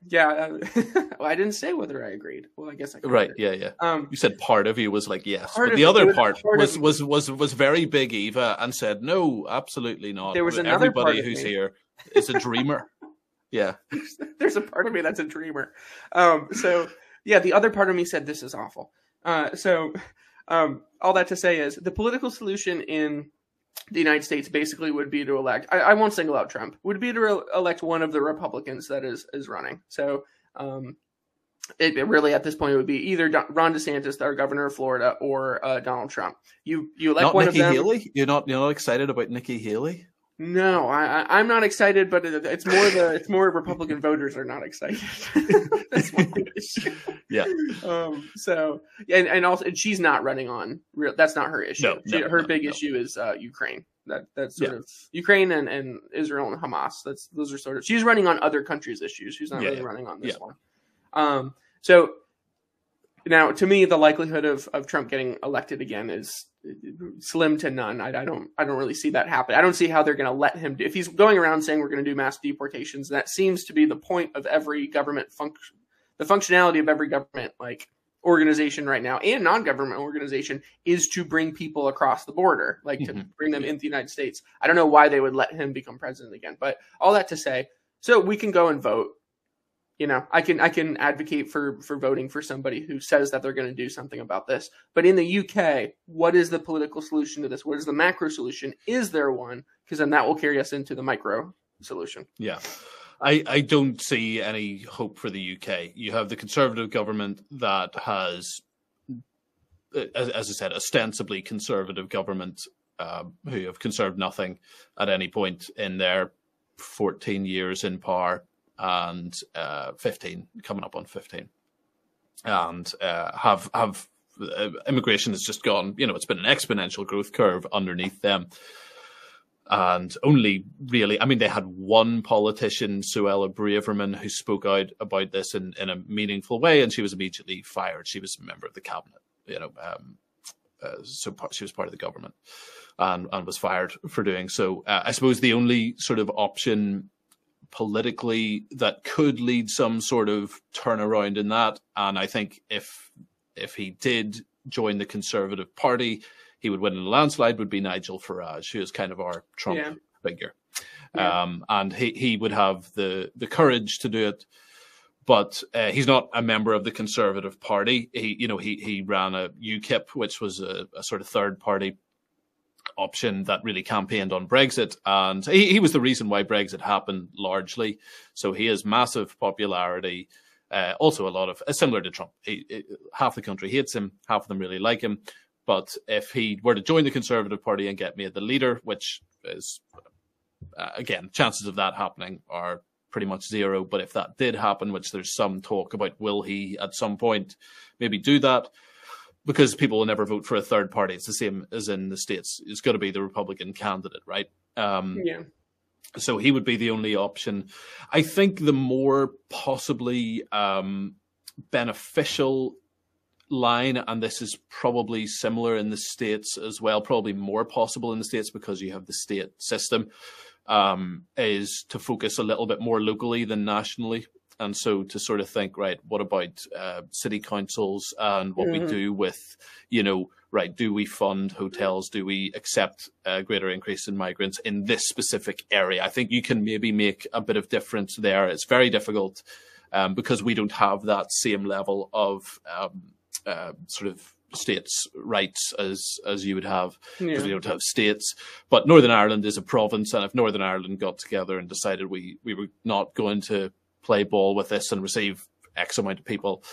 Yeah, uh, [laughs] well, I didn't say whether I agreed. Well, I guess I right. Yeah, yeah. Um, you said part of you was like yes, but the other part, part was, was was was very big, Eva, and said no, absolutely not. There was another everybody who's me. here is a dreamer. [laughs] Yeah. There's a part of me that's a dreamer. Um, so yeah, the other part of me said this is awful. Uh, so um, all that to say is the political solution in the United States basically would be to elect. I, I won't single out Trump. Would be to re- elect one of the Republicans that is is running. So um, it, it, really at this point it would be either Ron DeSantis, our governor of Florida, or uh, Donald Trump. You you elect not one Nikki of them. Haley. You're not you're not excited about Nikki Haley. No, I, I'm not excited, but it's more the it's more Republican voters are not excited. [laughs] That's my issue. Yeah. Um. So and and also and she's not running on real. That's not her issue. No, she, no her no, big no. issue is uh, Ukraine. That that's sort yeah. of Ukraine and, and Israel and Hamas. That's those are sort of she's running on other countries' issues. She's not yeah, really yeah. running on this one. Um. So now, to me, the likelihood of, of Trump getting elected again is slim to none. I, I don't I don't really see that happen. I don't see how they're going to let him do. If he's going around saying we're going to do mass deportations, that seems to be the point of every government function, the functionality of every government like organization right now and non-government organization is to bring people across the border, like mm-hmm. to bring them into the United States. I don't know why they would let him become president again, but all that to say, so we can go and vote you know i can i can advocate for for voting for somebody who says that they're going to do something about this. But in the uk what is the political solution to this? What is the macro solution? Is there one? Because then that will carry us into the micro solution. Yeah. I, I don't see any hope for the UK. You have the Conservative government that has, as, as I said, ostensibly conservative government uh, who have conserved nothing at any point in their 14 years in power and uh, 15, coming up on 15, and uh, have have uh, immigration has just gone. You know, it's been an exponential growth curve underneath them, and only really, I mean, they had one politician, Suella Braverman, who spoke out about this in in a meaningful way, and she was immediately fired. She was a member of the cabinet. You know, um, uh, so she was part of the government. And, and was fired for doing so. Uh, I suppose the only sort of option politically that could lead some sort of turnaround in that. And I think if if he did join the Conservative Party, he would win in a landslide. Would be Nigel Farage, who is kind of our Trump yeah. figure, yeah. Um, and he he would have the the courage to do it. But uh, he's not a member of the Conservative Party. He, you know, he he ran a UKIP, which was a, a sort of third party option that really campaigned on Brexit, and he, he, was the reason why Brexit happened largely. So he has massive popularity. Uh, also, a lot of uh, similar to Trump. He, he, half the country hates him, half of them really like him. But if he were to join the Conservative Party and get made the leader, which is uh, again chances of that happening are pretty much zero. But if that did happen, which there's some talk about, will he at some point maybe do that? Because people will never vote for a third party. It's the same as in the states. It's got to be the Republican candidate, right? Um, yeah. So he would be the only option. I think the more possibly um, beneficial line, and this is probably similar in the states as well, probably more possible in the states because you have the state system, um, is to focus a little bit more locally than nationally and so to sort of think right what about uh, city councils and what mm-hmm. we do with you know right do we fund hotels do we accept a greater increase in migrants in this specific area i think you can maybe make a bit of difference there it's very difficult um, because we don't have that same level of um, uh, sort of states' rights as as you would have because yeah. we don't have states. But Northern Ireland is a province, and if Northern Ireland got together and decided we we were not going to play ball with this and receive X amount of people,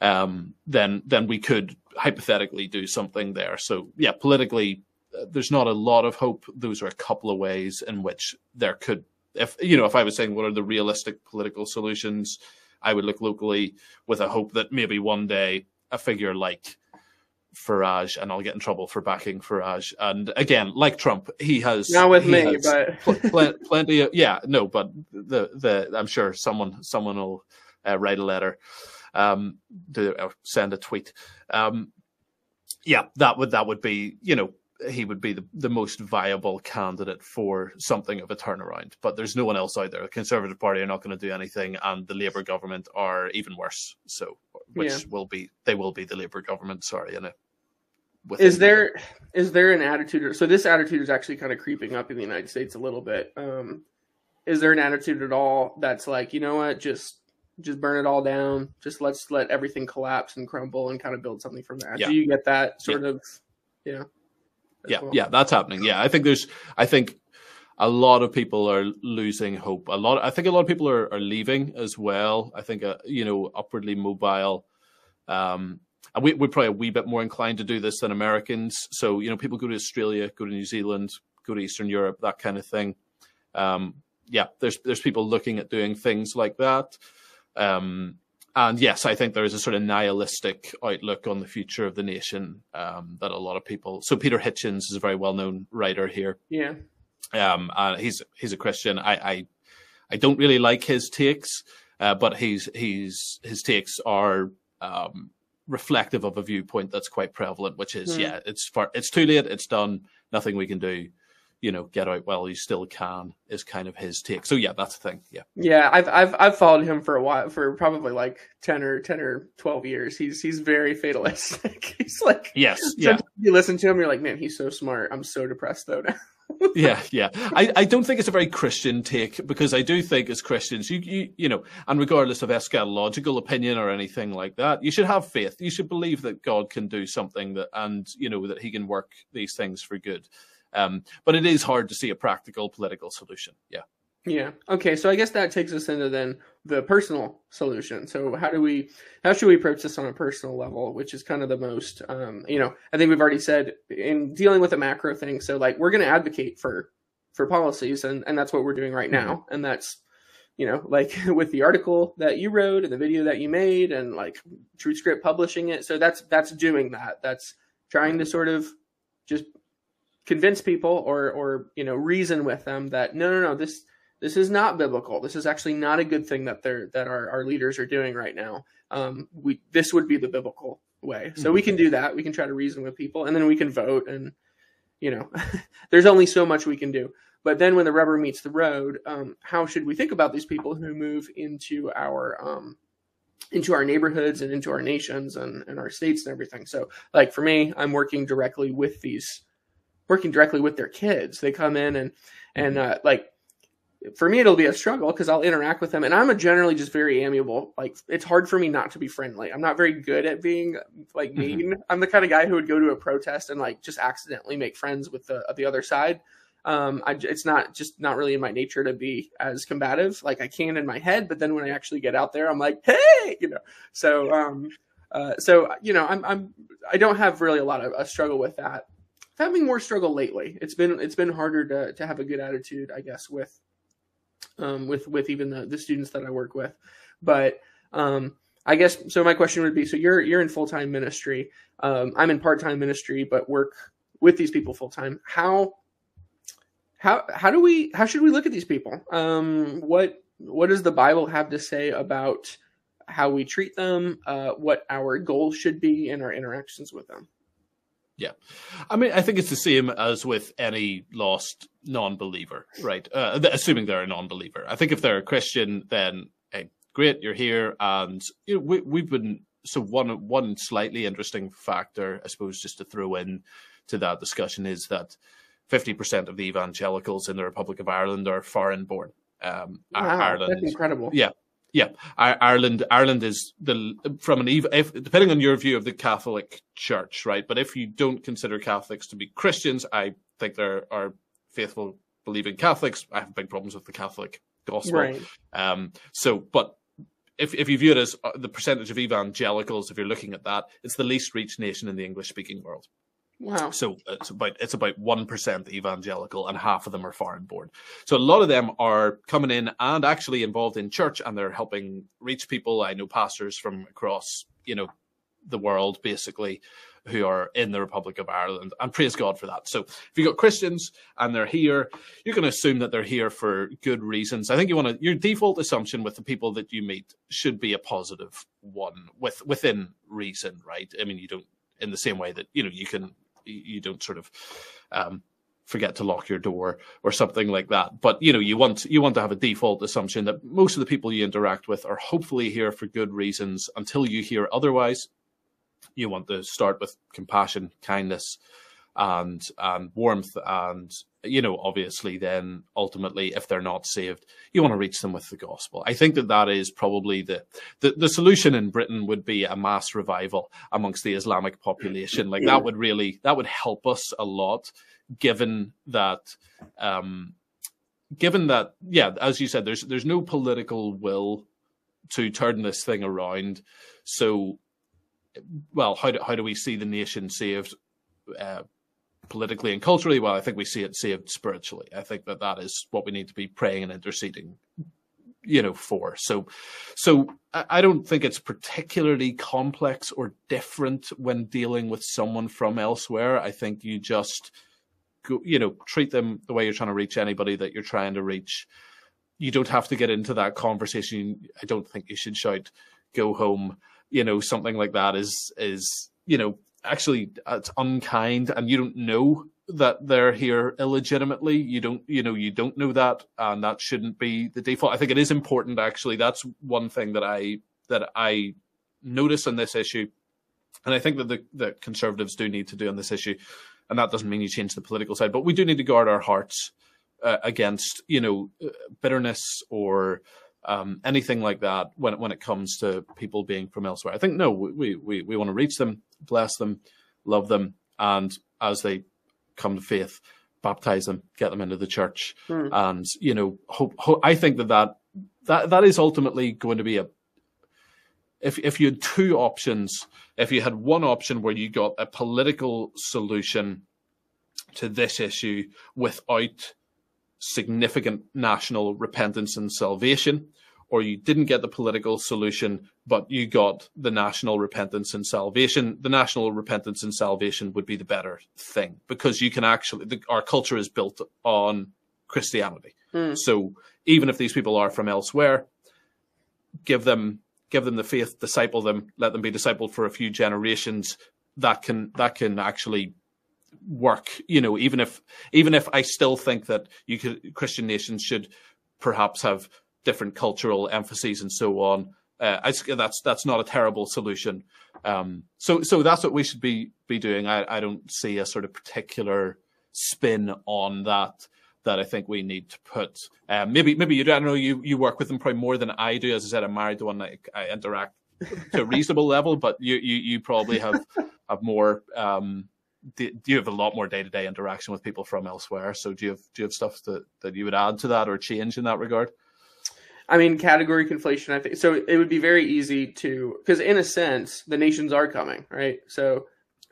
um, then then we could hypothetically do something there. So yeah, politically, uh, there's not a lot of hope. Those are a couple of ways in which there could, if you know, if I was saying what are the realistic political solutions, I would look locally with a hope that maybe one day a figure like Farage, and I'll get in trouble for backing Farage. And again, like Trump, he has not with me, but pl- pl- [laughs] plenty of yeah, no, but the the I'm sure someone someone will uh, write a letter, um, to, uh, send a tweet. Um, yeah, that would that would be you know he would be the, the most viable candidate for something of a turnaround. But there's no one else out there. The Conservative Party are not going to do anything, and the Labour government are even worse. So, which yeah. will be they will be the Labour government. Sorry, in a is there is there an attitude? So this attitude is actually kind of creeping up in the United States a little bit. Um, is there an attitude at all that's like, you know what, just just burn it all down, just let's let everything collapse and crumble and kind of build something from that? Yeah. Do you get that sort yeah. of? Yeah. Yeah, well? yeah, that's happening. Yeah, I think there's, I think a lot of people are losing hope. A lot, I think a lot of people are, are leaving as well. I think, uh, you know, upwardly mobile, um, and we, we're probably a wee bit more inclined to do this than Americans. So, you know, people go to Australia, go to New Zealand, go to Eastern Europe, that kind of thing. Um, yeah, there's there's people looking at doing things like that. Um, and yes, I think there is a sort of nihilistic outlook on the future of the nation um, that a lot of people. So Peter Hitchens is a very well known writer here. Yeah. Um, and he's he's a Christian. I I, I don't really like his takes, uh, but he's he's his takes are um, reflective of a viewpoint that's quite prevalent, which is, mm. yeah, it's far, it's too late, it's done, nothing we can do. You know, get out while you still can is kind of his take. So yeah, that's the thing. Yeah, yeah, I've I've I've followed him for a while, for probably like ten or ten or twelve years. He's he's very fatalistic. [laughs] he's like, yes, yeah. You listen to him, you're like, man, he's so smart. I'm so depressed though now [laughs] yeah, yeah. I, I don't think it's a very Christian take because I do think as Christians, you, you you know, and regardless of eschatological opinion or anything like that, you should have faith. You should believe that God can do something that, and you know, that He can work these things for good. Um, but it is hard to see a practical political solution. Yeah. Yeah. Okay. So I guess that takes us into then the personal solution. So how do we, how should we approach this on a personal level, which is kind of the most, um, you know, I think we've already said in dealing with a macro thing. So like we're going to advocate for, for policies and, and that's what we're doing right now. And that's, you know, like [laughs] with the article that you wrote and the video that you made and like TruthScript publishing it. So that's, that's doing that. That's trying to sort of just convince people or, or, you know, reason with them that no, no, no, this, this is not biblical. This is actually not a good thing that they're that our, our leaders are doing right now. Um, we this would be the biblical way. So mm-hmm. we can do that. We can try to reason with people, and then we can vote. And you know, [laughs] there's only so much we can do. But then when the rubber meets the road, um, how should we think about these people who move into our um, into our neighborhoods and into our nations and, and our states and everything? So, like for me, I'm working directly with these, working directly with their kids. They come in and and uh, like for me it'll be a struggle because I'll interact with them and I'm a generally just very amiable. Like it's hard for me not to be friendly. I'm not very good at being like Mm-hmm. mean. I'm the kind of guy who would go to a protest and like just accidentally make friends with the the other side. Um, I, it's not just not really in my nature to be as combative. Like I can in my head, but then when I actually get out there, I'm like, hey, you know. So um, uh, so you know, I'm I'm I don't have really a lot of a struggle with that. Having more struggle lately. It's been it's been harder to to have a good attitude, I guess, with um, with with even the, the students that I work with. But um, I guess so. My question would be: so you're you're in full time ministry. Um, I'm in part time ministry, but work with these people full time. How how how do we how should we look at these people? Um, what what does the Bible have to say about how we treat them? Uh, what our goals should be in our interactions with them? Yeah. I mean, I think it's the same as with any lost non believer, right? Uh, assuming they're a non believer. I think if they're a Christian, then hey, great, you're here. And you know, we, we've been, so one, one slightly interesting factor, I suppose, just to throw in to that discussion is that 50% of the evangelicals in the Republic of Ireland are foreign born. Um, Wow, Ireland, that's incredible. Yeah. Yeah, Ireland. Ireland is the from an if depending on your view of the Catholic Church, right? But if you don't consider Catholics to be Christians, I think there are faithful believing Catholics. I have big problems with the Catholic gospel. Right. Um. So, but if if you view it as uh, the percentage of evangelicals, if you're looking at that, it's the least reached nation in the English speaking world. Wow. So uh, it's about it's about one percent evangelical, and half of them are foreign born. So a lot of them are coming in and actually involved in church, and they're helping reach people. I know pastors from across you know the world, basically, who are in the Republic of Ireland, and praise God for that. So if you've got Christians and they're here, going to assume that they're here for good reasons. I think you want to your default assumption with the people that you meet should be a positive one, with within reason, right? I mean, you don't in the same way that you know you can you don't sort of um, forget to lock your door or something like that. But you know, you want you want to have a default assumption that most of the people you interact with are hopefully here for good reasons. Until you hear otherwise, you want to start with compassion, kindness, and and warmth, and you know, obviously, then ultimately, if they're not saved, you want to reach them with the gospel. I think that that is probably the the, the solution in Britain would be a mass revival amongst the Islamic population. Like that would really that would help us a lot, given that. Um, given that, yeah, as you said, there's there's no political will to turn this thing around. So, well, how do how do we see the nation saved? Uh, politically and culturally, well, I think we see it saved spiritually. I think that that is what we need to be praying and interceding, you know, for. So, so I don't think it's particularly complex or different when dealing with someone from elsewhere. I think you just, go, you know, treat them the way you're trying to reach anybody that you're trying to reach. You don't have to get into that conversation. I don't think you should shout, "Go home." You know, something like that is is you know actually it's unkind and you don't know that they're here illegitimately. You don't you know you don't know that and that shouldn't be the default. I think it is important actually. That's one thing that i that i notice on this issue and i think that the that conservatives do need to do on this issue and that doesn't mean you change the political side but we do need to guard our hearts uh, against you know bitterness or um, anything like that when when it comes to people being from elsewhere. I think no, we we we want to reach them, bless them, love them, and as they come to faith, baptize them, get them into the church, Hmm. and you know, hope, hope, I think that, that that that is ultimately going to be a. If if you had two options, if you had one option where you got a political solution to this issue without significant national repentance and salvation, or you didn't get the political solution, but you got the national repentance and salvation, the national repentance and salvation would be the better thing because you can actually, the, our culture is built on Christianity. Hmm. So even if these people are from elsewhere, give them give them the faith, disciple them, let them be discipled for a few generations. That can that can actually work you know even if even if i still think that you could christian nations should perhaps have different cultural emphases and so on uh, I, that's that's not a terrible solution um, so so that's what we should be be doing I, I don't see a sort of particular spin on that that I think we need to put. Um, maybe maybe you don't know you you work with them probably more than I do. As I said, I'm married to one that I interact to a reasonable [laughs] level, but you you you probably have have more. Um, do, you have a lot more day to day interaction with people from elsewhere? So do you have do you have stuff that that you would add to that or change in that regard? I mean, category conflation. I think so. It would be very easy to because, in a sense, the nations are coming, right? So,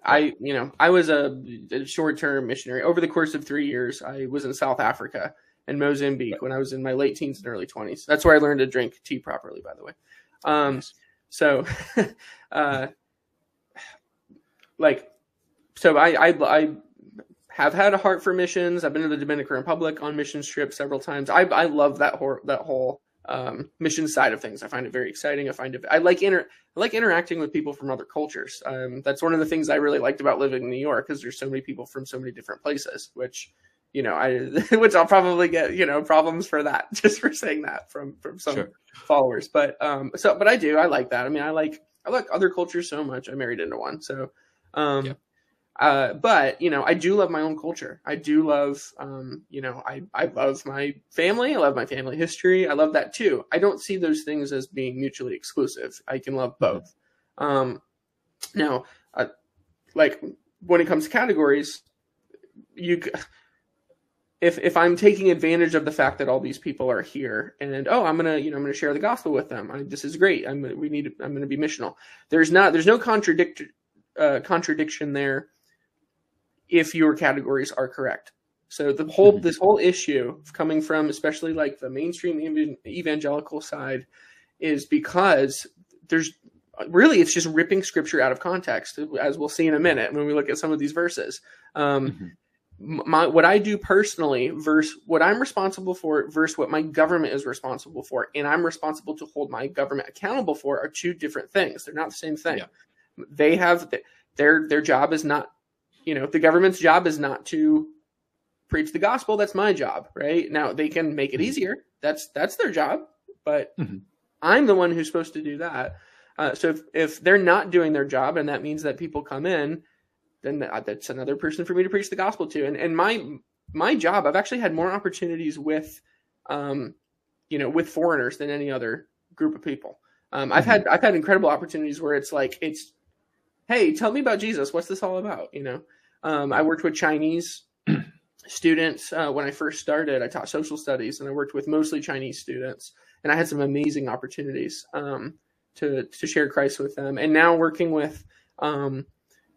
I, you know, I was a, a short term missionary over the course of three years. I was in South Africa and Mozambique right. when I was in my late teens and early twenties. That's where I learned to drink tea properly, by the way. Um, nice. so, [laughs] uh, like, so I, I, I have had a heart for missions. I've been to the Dominican Republic on mission trips several times. I, I love that whole, that whole um, mission side of things. I find it very exciting. I find it. I like inter. I like interacting with people from other cultures. Um, that's one of the things I really liked about living in New York because there's so many people from so many different places. Which, you know, I [laughs] which I'll probably get you know problems for that [laughs] just for saying that from from some sure. followers. But um, so but I do. I like that. I mean, I like I like other cultures so much. I married into one. So um. Uh, but you know, I do love my own culture. I do love, um, you know, I I love my family. I love my family history. I love that too. I don't see those things as being mutually exclusive. I can love both. Um, now, uh, like when it comes to categories, you if if I'm taking advantage of the fact that all these people are here and oh I'm gonna you know I'm gonna share the gospel with them I, this is great I'm we need I'm gonna be missional there's not there's no contradict uh, contradiction there if your categories are correct. So the whole mm-hmm. this whole issue coming from especially like the mainstream evangelical side is because there's really it's just ripping scripture out of context as we'll see in a minute when we look at some of these verses. Um, mm-hmm. My, what I do personally versus what I'm responsible for versus what my government is responsible for, and I'm responsible to hold my government accountable for are two different things. They're not the same thing. Yeah. They have their their job is not you know, the government's job is not to preach the gospel. That's my job, right? Now they can make it mm-hmm. easier. That's that's their job, but mm-hmm. I'm the one who's supposed to do that. Uh, so if, if they're not doing their job, and that means that people come in, then that's another person for me to preach the gospel to. And and my my job, I've actually had more opportunities with, um, you know, with foreigners than any other group of people. Um, I've mm-hmm. had I've had incredible opportunities where it's like it's, hey, tell me about Jesus. What's this all about? You know, um, I worked with Chinese [clears throat] students uh, when I first started. I taught social studies, and I worked with mostly Chinese students, and I had some amazing opportunities um, to to share Christ with them. And now working with um,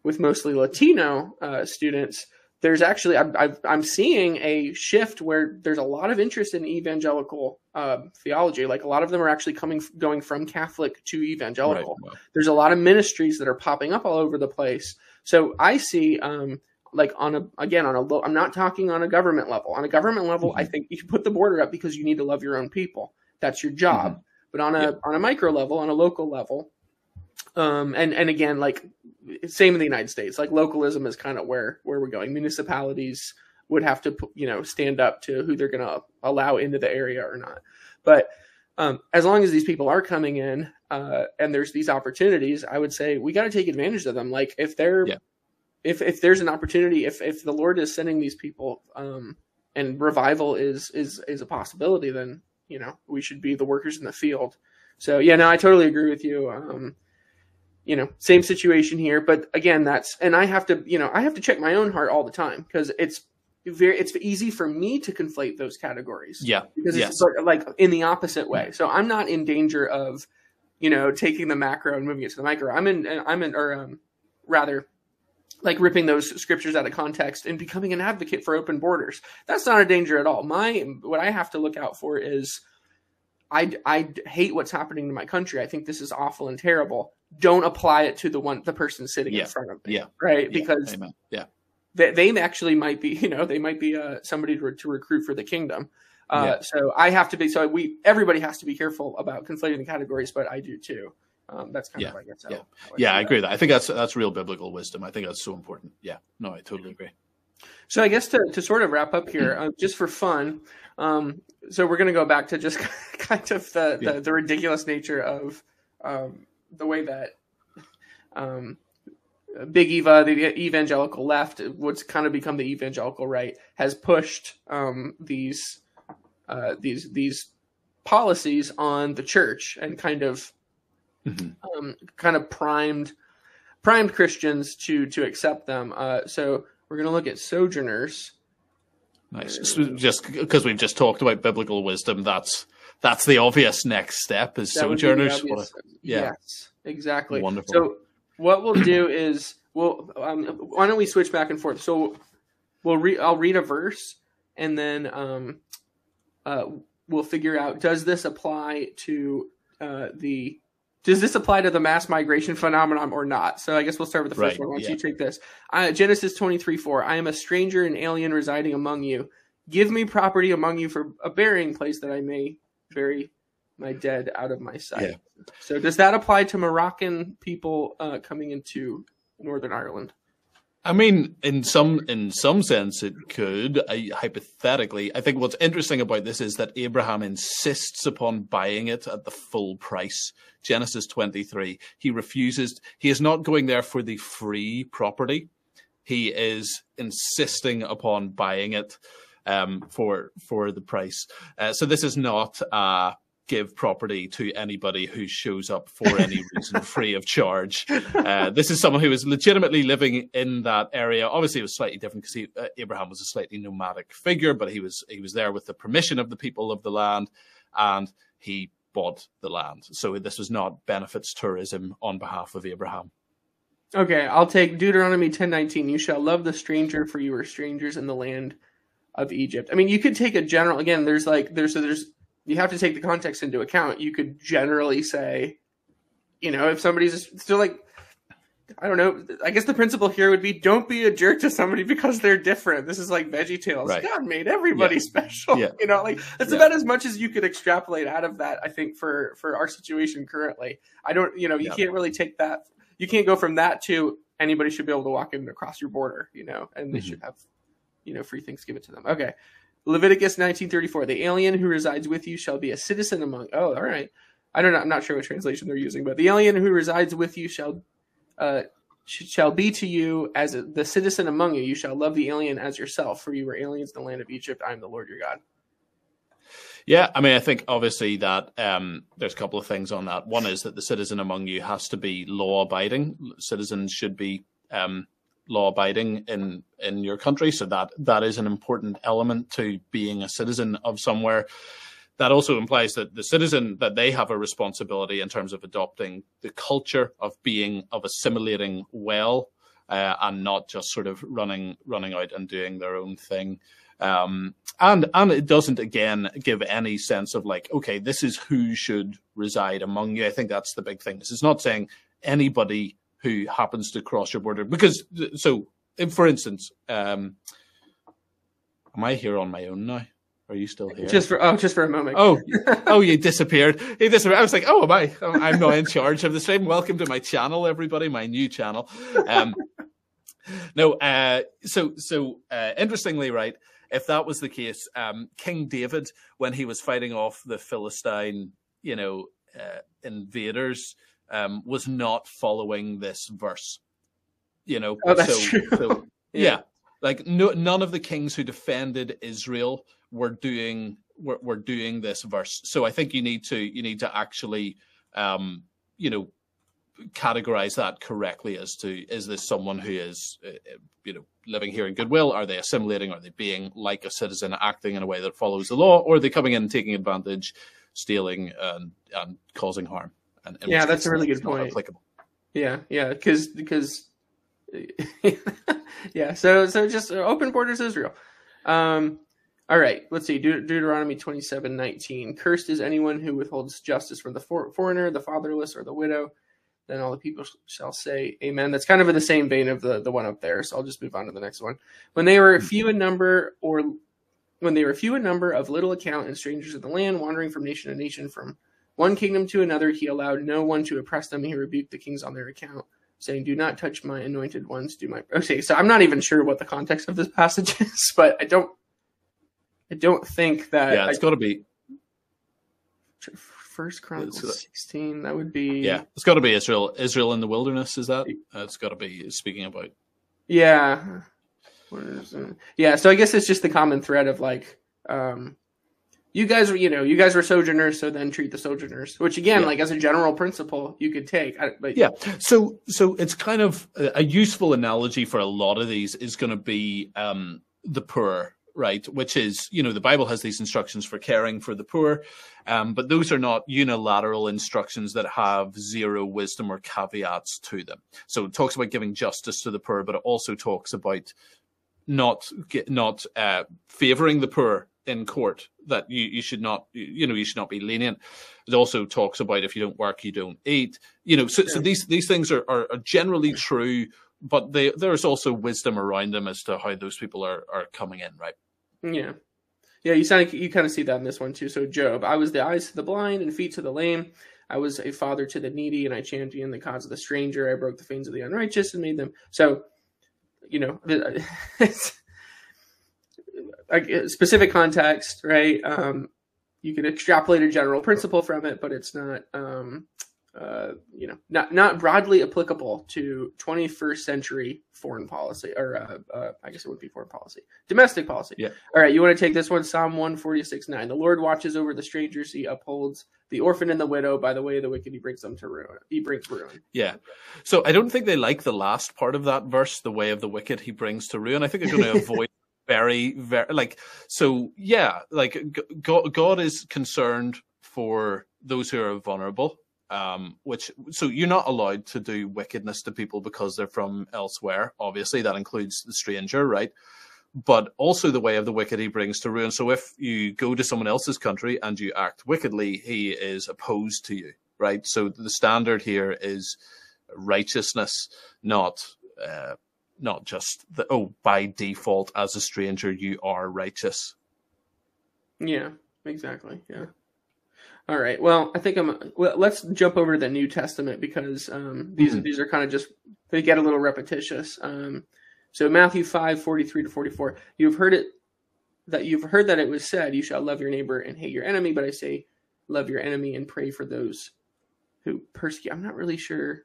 with mostly Latino uh, students, there's actually i am seeing a shift where there's a lot of interest in evangelical uh, theology. Like a lot of them are actually coming going from Catholic to evangelical. Right. There's a lot of ministries that are popping up all over the place so I see, um, like on a again on a low. I'm not talking on a government level. On a government level, mm-hmm. I think you put the border up because you need to love your own people. That's your job. Mm-hmm. But on a yeah. on a micro level, on a local level, um, and and again, like same in the United States, like localism is kind of where where we're going. Municipalities would have to you know stand up to who they're going to allow into the area or not. But um, as long as these people are coming in uh, and there's these opportunities, I would say we got to take advantage of them. Like if they're, yeah. if if there's an opportunity, if if the Lord is sending these people, um, and revival is is is a possibility, then you know we should be the workers in the field. So yeah, no, I totally agree with you. Um, you know, same situation here, but again, that's and I have to, you know, I have to check my own heart all the time because it's very it's easy for me to conflate those categories. Yeah. Because it's yes. like in the opposite way. So I'm not in danger of, you know, taking the macro and moving it to the micro. I'm in I'm in or um, rather like ripping those scriptures out of context and becoming an advocate for open borders. That's not a danger at all. My what I have to look out for is I, I hate what's happening to my country. I think this is awful and terrible. Don't apply it to the one the person sitting yeah. in front of me. Yeah. Right. Yeah. Because Amen. yeah they, they actually might be, [laughs] you know, they might be uh, somebody to, to recruit for the kingdom. Uh, yeah. So I have to be. So we everybody has to be careful about conflating the categories, but I do too. Um, that's kind yeah. of I guess. Yeah, how, how yeah, I, agree. That. I think that's that's real biblical wisdom. I think that's so important. Yeah, no, I totally agree. So I guess to, to sort of wrap up here, uh, just for fun, um, so we're going to go back to just [laughs] kind of the, yeah. the, the, ridiculous nature of um, the way that um, Big Eva, the evangelical left, what's kind of become the evangelical right, has pushed um, these uh, these these policies on the church and kind of mm-hmm. um, kind of primed primed Christians to to accept them. Uh, so we're going to look at sojourners. Nice. So just because we've just talked about biblical wisdom, that's that's the obvious next step is that sojourners. A, yeah. Yes, exactly. Wonderful. So what we'll do is we'll um, why don't we switch back and forth? So we'll read. I'll read a verse and then um, uh, we'll figure out does this apply to uh, the does this apply to the mass migration phenomenon or not? So I guess we'll start with the first right, one. Why don't yeah. you take this? Uh, Genesis 23 4. I am a stranger and alien residing among you. Give me property among you for a burying place that I may bury my dead out of my sight. Yeah. So does that apply to Moroccan people uh, coming into Northern Ireland? I mean, in some in some sense, it could. I, hypothetically, I think what's interesting about this is that Abraham insists upon buying it at the full price. Genesis twenty three. He refuses. He is not going there for the free property. He is insisting upon buying it um, for for the price. Uh, so this is not. Uh, give property to anybody who shows up for any reason [laughs] free of charge. Uh, this is someone who was legitimately living in that area. Obviously, it was slightly different because uh, Abraham was a slightly nomadic figure, but he was he was there with the permission of the people of the land, and he bought the land. So this was not benefits tourism on behalf of Abraham. Okay, I'll take Deuteronomy ten nineteen. You shall love the stranger, for you are strangers in the land of Egypt. I mean, you could take a general. Again, there's like there's so there's you have to take the context into account. You could generally say, you know, if somebody's still like, I don't know. I guess the principle here would be don't be a jerk to somebody because they're different. This is like Veggie Tales. Right. God made everybody yeah. special. Yeah. You know, like that's yeah. about as much as you could extrapolate out of that. I think for for our situation currently, I don't. You know, you can't really take that. You can't go from that to anybody should be able to walk in across your border. You know, and they mm-hmm. should have, you know, free things given to them. Okay. Leviticus 19:34 The alien who resides with you shall be a citizen among Oh, all right. I don't know I'm not sure what translation they're using, but the alien who resides with you shall uh, shall be to you as a, the citizen among you. You shall love the alien as yourself, for you were aliens in the land of Egypt. I am the Lord your God. Yeah, I mean, I think obviously that um, there's a couple of things on that. One is that the citizen among you has to be law abiding. Citizens should be um, law abiding in in your country. So that that is an important element to being a citizen of somewhere. That also implies that the citizen that they have a responsibility in terms of adopting the culture of being of assimilating well uh, and not just sort of running running out and doing their own thing. Um, and and it doesn't again give any sense of like okay this is who should reside among you. I think that's the big thing. This is not saying anybody who happens to cross your border. Because, so, for instance, um, am I here on my own now? Are you still here? Just for oh, just for a moment. Oh, [laughs] oh, you disappeared. You disappeared. I was like, oh, am I? I'm not in charge of the stream. Welcome to my channel, everybody. My new channel. Um, no, uh, so so uh, interestingly, right? If that was the case, um, King David, when he was fighting off the Philistine, you know, uh, invaders, um, was not following this verse. You know, oh, that's so, true. so [laughs] yeah. yeah. like no, none of the kings who defended Israel were doing were, were doing this verse. So I think you need to you need to actually, um, you know, categorize that correctly as to is this someone who is uh, uh, you know living here in goodwill are they assimilating are they being like a citizen acting in a way that follows the law or are they coming in and taking advantage stealing and, and causing harm and, and yeah, that's a really good point. Applicable. Yeah, yeah, because because [laughs] yeah, so so just open borders Israel. Um, all right, let's see. De- Deuteronomy twenty seven nineteen. Cursed is anyone who withholds justice from the for- foreigner, the fatherless, or the widow. Then all the people shall say, Amen. That's kind of in the same vein of the the one up there. So I'll just move on to the next one. When they were few in number, or when they were few in number, of little account, and strangers of the land, wandering from nation to nation, from one kingdom to another, he allowed no one to oppress them. He rebuked the kings on their account, saying, "Do not touch my anointed ones. Do my." Okay, so I'm not even sure what the context of this passage [laughs] is, but I don't, I don't think that. Yeah, it's got to be. First Chronicles sixteen. That would be yeah. It's got to be Israel. Israel in the wilderness. Is that? Uh, it's got to be speaking about. Yeah. Yeah. So I guess it's just the common thread of like, um, you guys were, you know, you guys were sojourners, so then treat the sojourners. Which again, yeah. like as a general principle, you could take. But yeah. So so it's kind of a useful analogy for a lot of these is going to be um, the poor right? Which is, you know, the Bible has these instructions for caring for the poor, um, but those are not unilateral instructions that have zero wisdom or caveats to them. So it talks about giving justice to the poor, but it also talks about not not uh, favoring the poor in court. That you, you should not, you know, you should not be lenient. It also talks about if you don't work, you don't eat. You know, so, so these these things are, are, are generally true but they, there's also wisdom around them as to how those people are are coming in, right? Yeah, yeah. You sound like you kind of see that in this one too. So Job, I was the eyes to the blind and feet to the lame. I was a father to the needy, and I championed the cause of the stranger. I broke the fanes of the unrighteous and made them. So, you know, [laughs] it's a specific context, right? Um, you can extrapolate a general principle from it, but it's not um, uh, you know, not not broadly applicable to 21st century foreign policy, or uh, uh, I guess it would be foreign policy, domestic policy. Yeah. All right, you want to take this one? Psalm 146, 9. The Lord watches over the strangers; he upholds the orphan and the widow. By the way, the wicked he brings them to ruin. He brings ruin. Yeah. So I don't think they like the last part of that verse, the way of the wicked he brings to ruin. I think they're going to avoid. Very very like so yeah like god, god is concerned for those who are vulnerable um, which so you're not allowed to do wickedness to people because they're from elsewhere. Obviously, that includes the stranger, right? But also the way of the wicked he brings to ruin. So if you go to someone else's country and you act wickedly, he is opposed to you, right? So the standard here is righteousness, not uh, not just the oh by default as a stranger you are righteous. Yeah, exactly. Yeah. All right. Well, I think I'm. Well, let's jump over to the New Testament because um, these mm-hmm. these are kind of just they get a little repetitious. Um, so Matthew five forty three to forty four. You've heard it that you've heard that it was said, "You shall love your neighbor and hate your enemy." But I say, love your enemy and pray for those who persecute. I'm not really sure.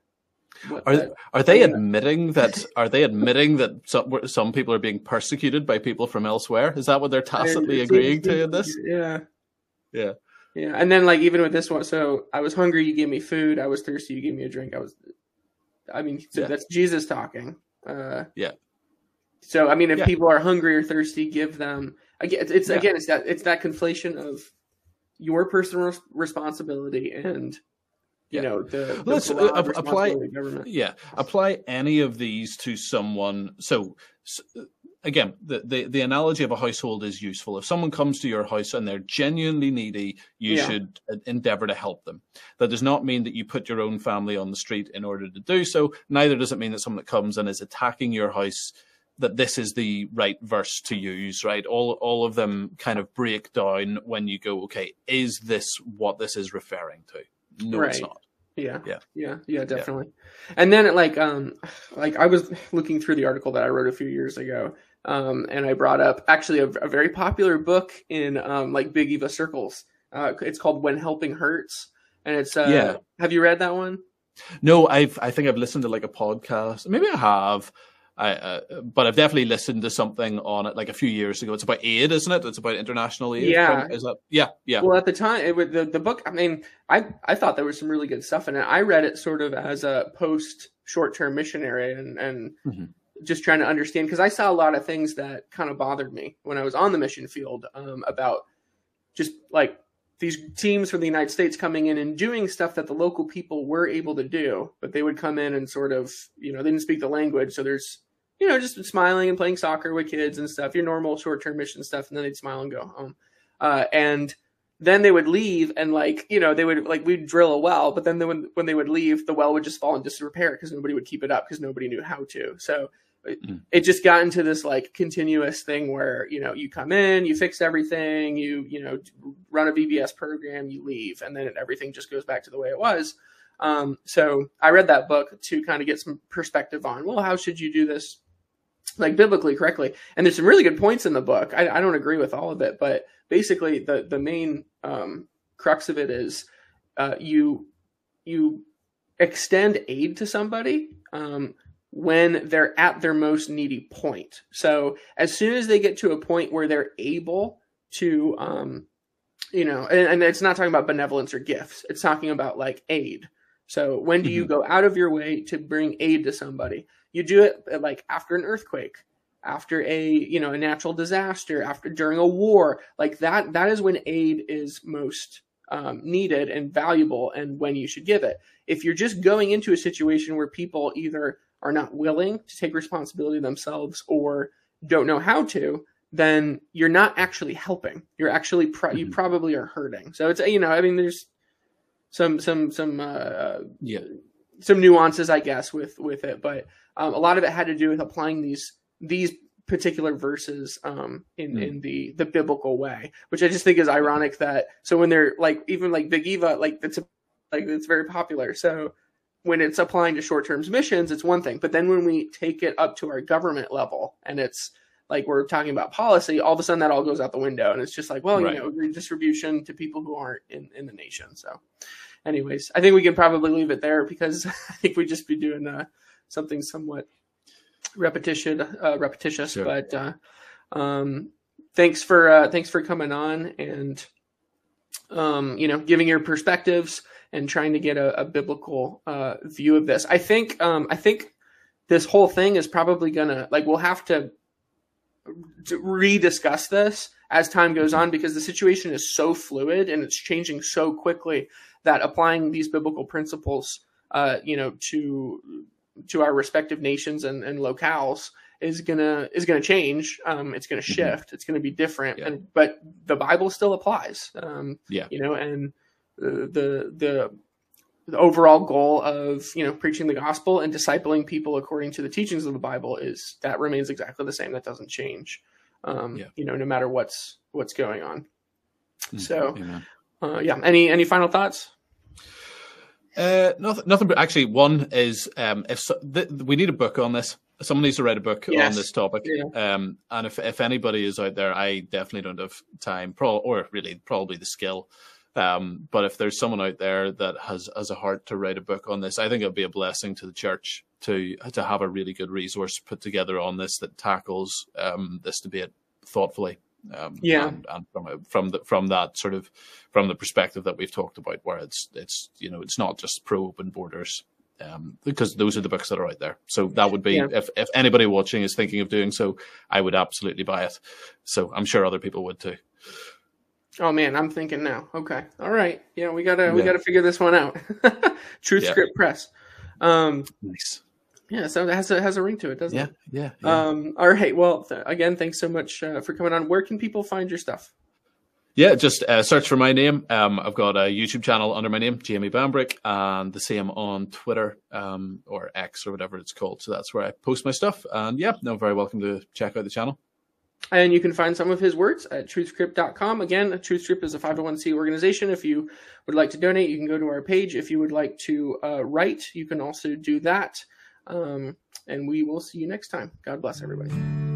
Are that, are they admitting that? [laughs] Are they admitting that some some people are being persecuted by people from elsewhere? Is that what they're tacitly agreeing to in this? Yeah. Yeah. Yeah, and then like even with this one, so I was hungry, you gave me food. I was thirsty, you gave me a drink. I was, I mean, so yeah. that's Jesus talking. Uh, yeah. So I mean, if yeah. people are hungry or thirsty, give them. Again, it's, it's yeah. again, it's that it's that conflation of your personal responsibility and you know the, the let's uh, apply yeah apply any of these to someone so again, the, the, the analogy of a household is useful. If someone comes to your house and they're genuinely needy, you yeah. should endeavor to help them. That does not mean that you put your own family on the street in order to do so. Neither does it mean that someone that comes and is attacking your house that this is the right verse to use, right? All all of them kind of break down when you go, okay, is this what this is referring to? No, right. it's not. Yeah. Yeah. Yeah. Yeah, definitely. Yeah. And then like um like I was looking through the article that I wrote a few years ago um, and I brought up actually a, a very popular book in um, like Big Eva circles. Uh, it's called When Helping Hurts, and it's uh, yeah. Have you read that one? No, I've I think I've listened to like a podcast. Maybe I have. I, uh, but I've definitely listened to something on it like a few years ago. It's about aid, isn't it? It's about international aid. Yeah. Is that? Yeah, yeah. Well, at the time, it the the book. I mean, I I thought there was some really good stuff in it. I read it sort of as a post short term missionary, and and mm-hmm just trying to understand because I saw a lot of things that kind of bothered me when I was on the mission field um, about just like these teams from the United States coming in and doing stuff that the local people were able to do, but they would come in and sort of, you know, they didn't speak the language. So there's, you know, just smiling and playing soccer with kids and stuff, your normal short term mission stuff. And then they'd smile and go home. Uh, and then they would leave and like, you know, they would like, we'd drill a well, but then they would, when they would leave, the well would just fall into disrepair because nobody would keep it up because nobody knew how to. So Mm. It just got into this like continuous thing where you know you come in, you fix everything, you you know run a VBS program, you leave, and then everything just goes back to the way it was. Um, so I read that book to kind of get some perspective on well, how should you do this like biblically correctly? And there's some really good points in the book. I, I don't agree with all of it, but basically the the main um, crux of it is uh, you you extend aid to somebody um, when they're at their most needy point. So as soon as they get to a point where they're able to, um, you know, and, and, it's not talking about benevolence or gifts. It's talking about like aid. So when do mm-hmm. you go out of your way to bring aid to somebody? You do it uh, like after an earthquake, after a you know a natural disaster, after during a war, like that. That is when aid is most um, needed and valuable, and when you should give it. If you're just going into a situation where people either are not willing to take responsibility themselves or don't know how to, then you're not actually helping. You're actually pro- mm-hmm. you probably are hurting. So it's you know I mean there's some some some uh, yeah some nuances I guess with with it, but um, a lot of it had to do with applying these these particular verses um, in mm. in the the biblical way, which I just think is ironic that so when they're like even like Big Eva like it's like it's very popular so when it's applying to short term missions, it's one thing. But then when we take it up to our government level and it's like we're talking about policy, all of a sudden that all goes out the window. And it's just like, well, right. you know, redistribution to people who aren't in, in the nation. So, anyways, I think we can probably leave it there because [laughs] I think we'd just be doing uh, something somewhat repetition, uh, repetitious. Sure. But uh, um, thanks for uh, thanks for coming on and um, you know giving your perspectives and trying to get a, a biblical uh, view of this. I think um, I think this whole thing is probably gonna like we'll have to, to rediscuss this as time goes on because the situation is so fluid and it's changing so quickly that applying these biblical principles, uh, you know, to to our respective nations and, and locales is gonna is gonna change. Um, it's gonna mm-hmm. shift. Mm-hmm. It's gonna be different. Yeah. And but the Bible still applies. Um, yeah, you know, and the the the overall goal of you know preaching the gospel and discipling people according to the teachings of the Bible is that remains exactly the same. That doesn't change. Um, yeah. You know, no matter what's what's going on. Mm-hmm. So, uh, yeah. Any any final thoughts? Uh, nothing. Nothing. But actually, one is um, if so, th- we need a book on this. Someone needs to write a book yes. on this topic. Yeah. Um, and if if anybody is out there, I definitely don't have time, pro- or really probably the skill um, but if there's someone out there that has has a heart to write a book on this, I think it'll be a blessing to the church to to have a really good resource put together on this that tackles um, this debate thoughtfully. Um, yeah, and, and, from from the, from that sort of from the perspective that we've talked about, where it's it's you know it's not just pro open borders, um, because those are the books that are out there. So that would be yeah. if if anybody watching is thinking of doing so, I would absolutely buy it. So I'm sure other people would too. Oh man, I'm thinking now. Okay, all right. Yeah, we gotta yeah. we gotta figure this one out. [laughs] Truth yeah. Script Press. Um, nice. Yeah, so it has a has a ring to it, doesn't yeah, it? Yeah, yeah. Um, all right. Well, th- again, thanks so much uh, for coming on. Where can people find your stuff? Yeah, just uh, search for my name. Um, I've got a YouTube channel under my name, Jamie Bambrick, and the same on Twitter um, or X or whatever it's called. So that's where I post my stuff. And yeah, no, very welcome to check out the channel. And you can find some of his works at truthscript.com. Again, TruthScript is a 501c organization. If you would like to donate, you can go to our page. If you would like to uh, write, you can also do that. Um, and we will see you next time. God bless everybody.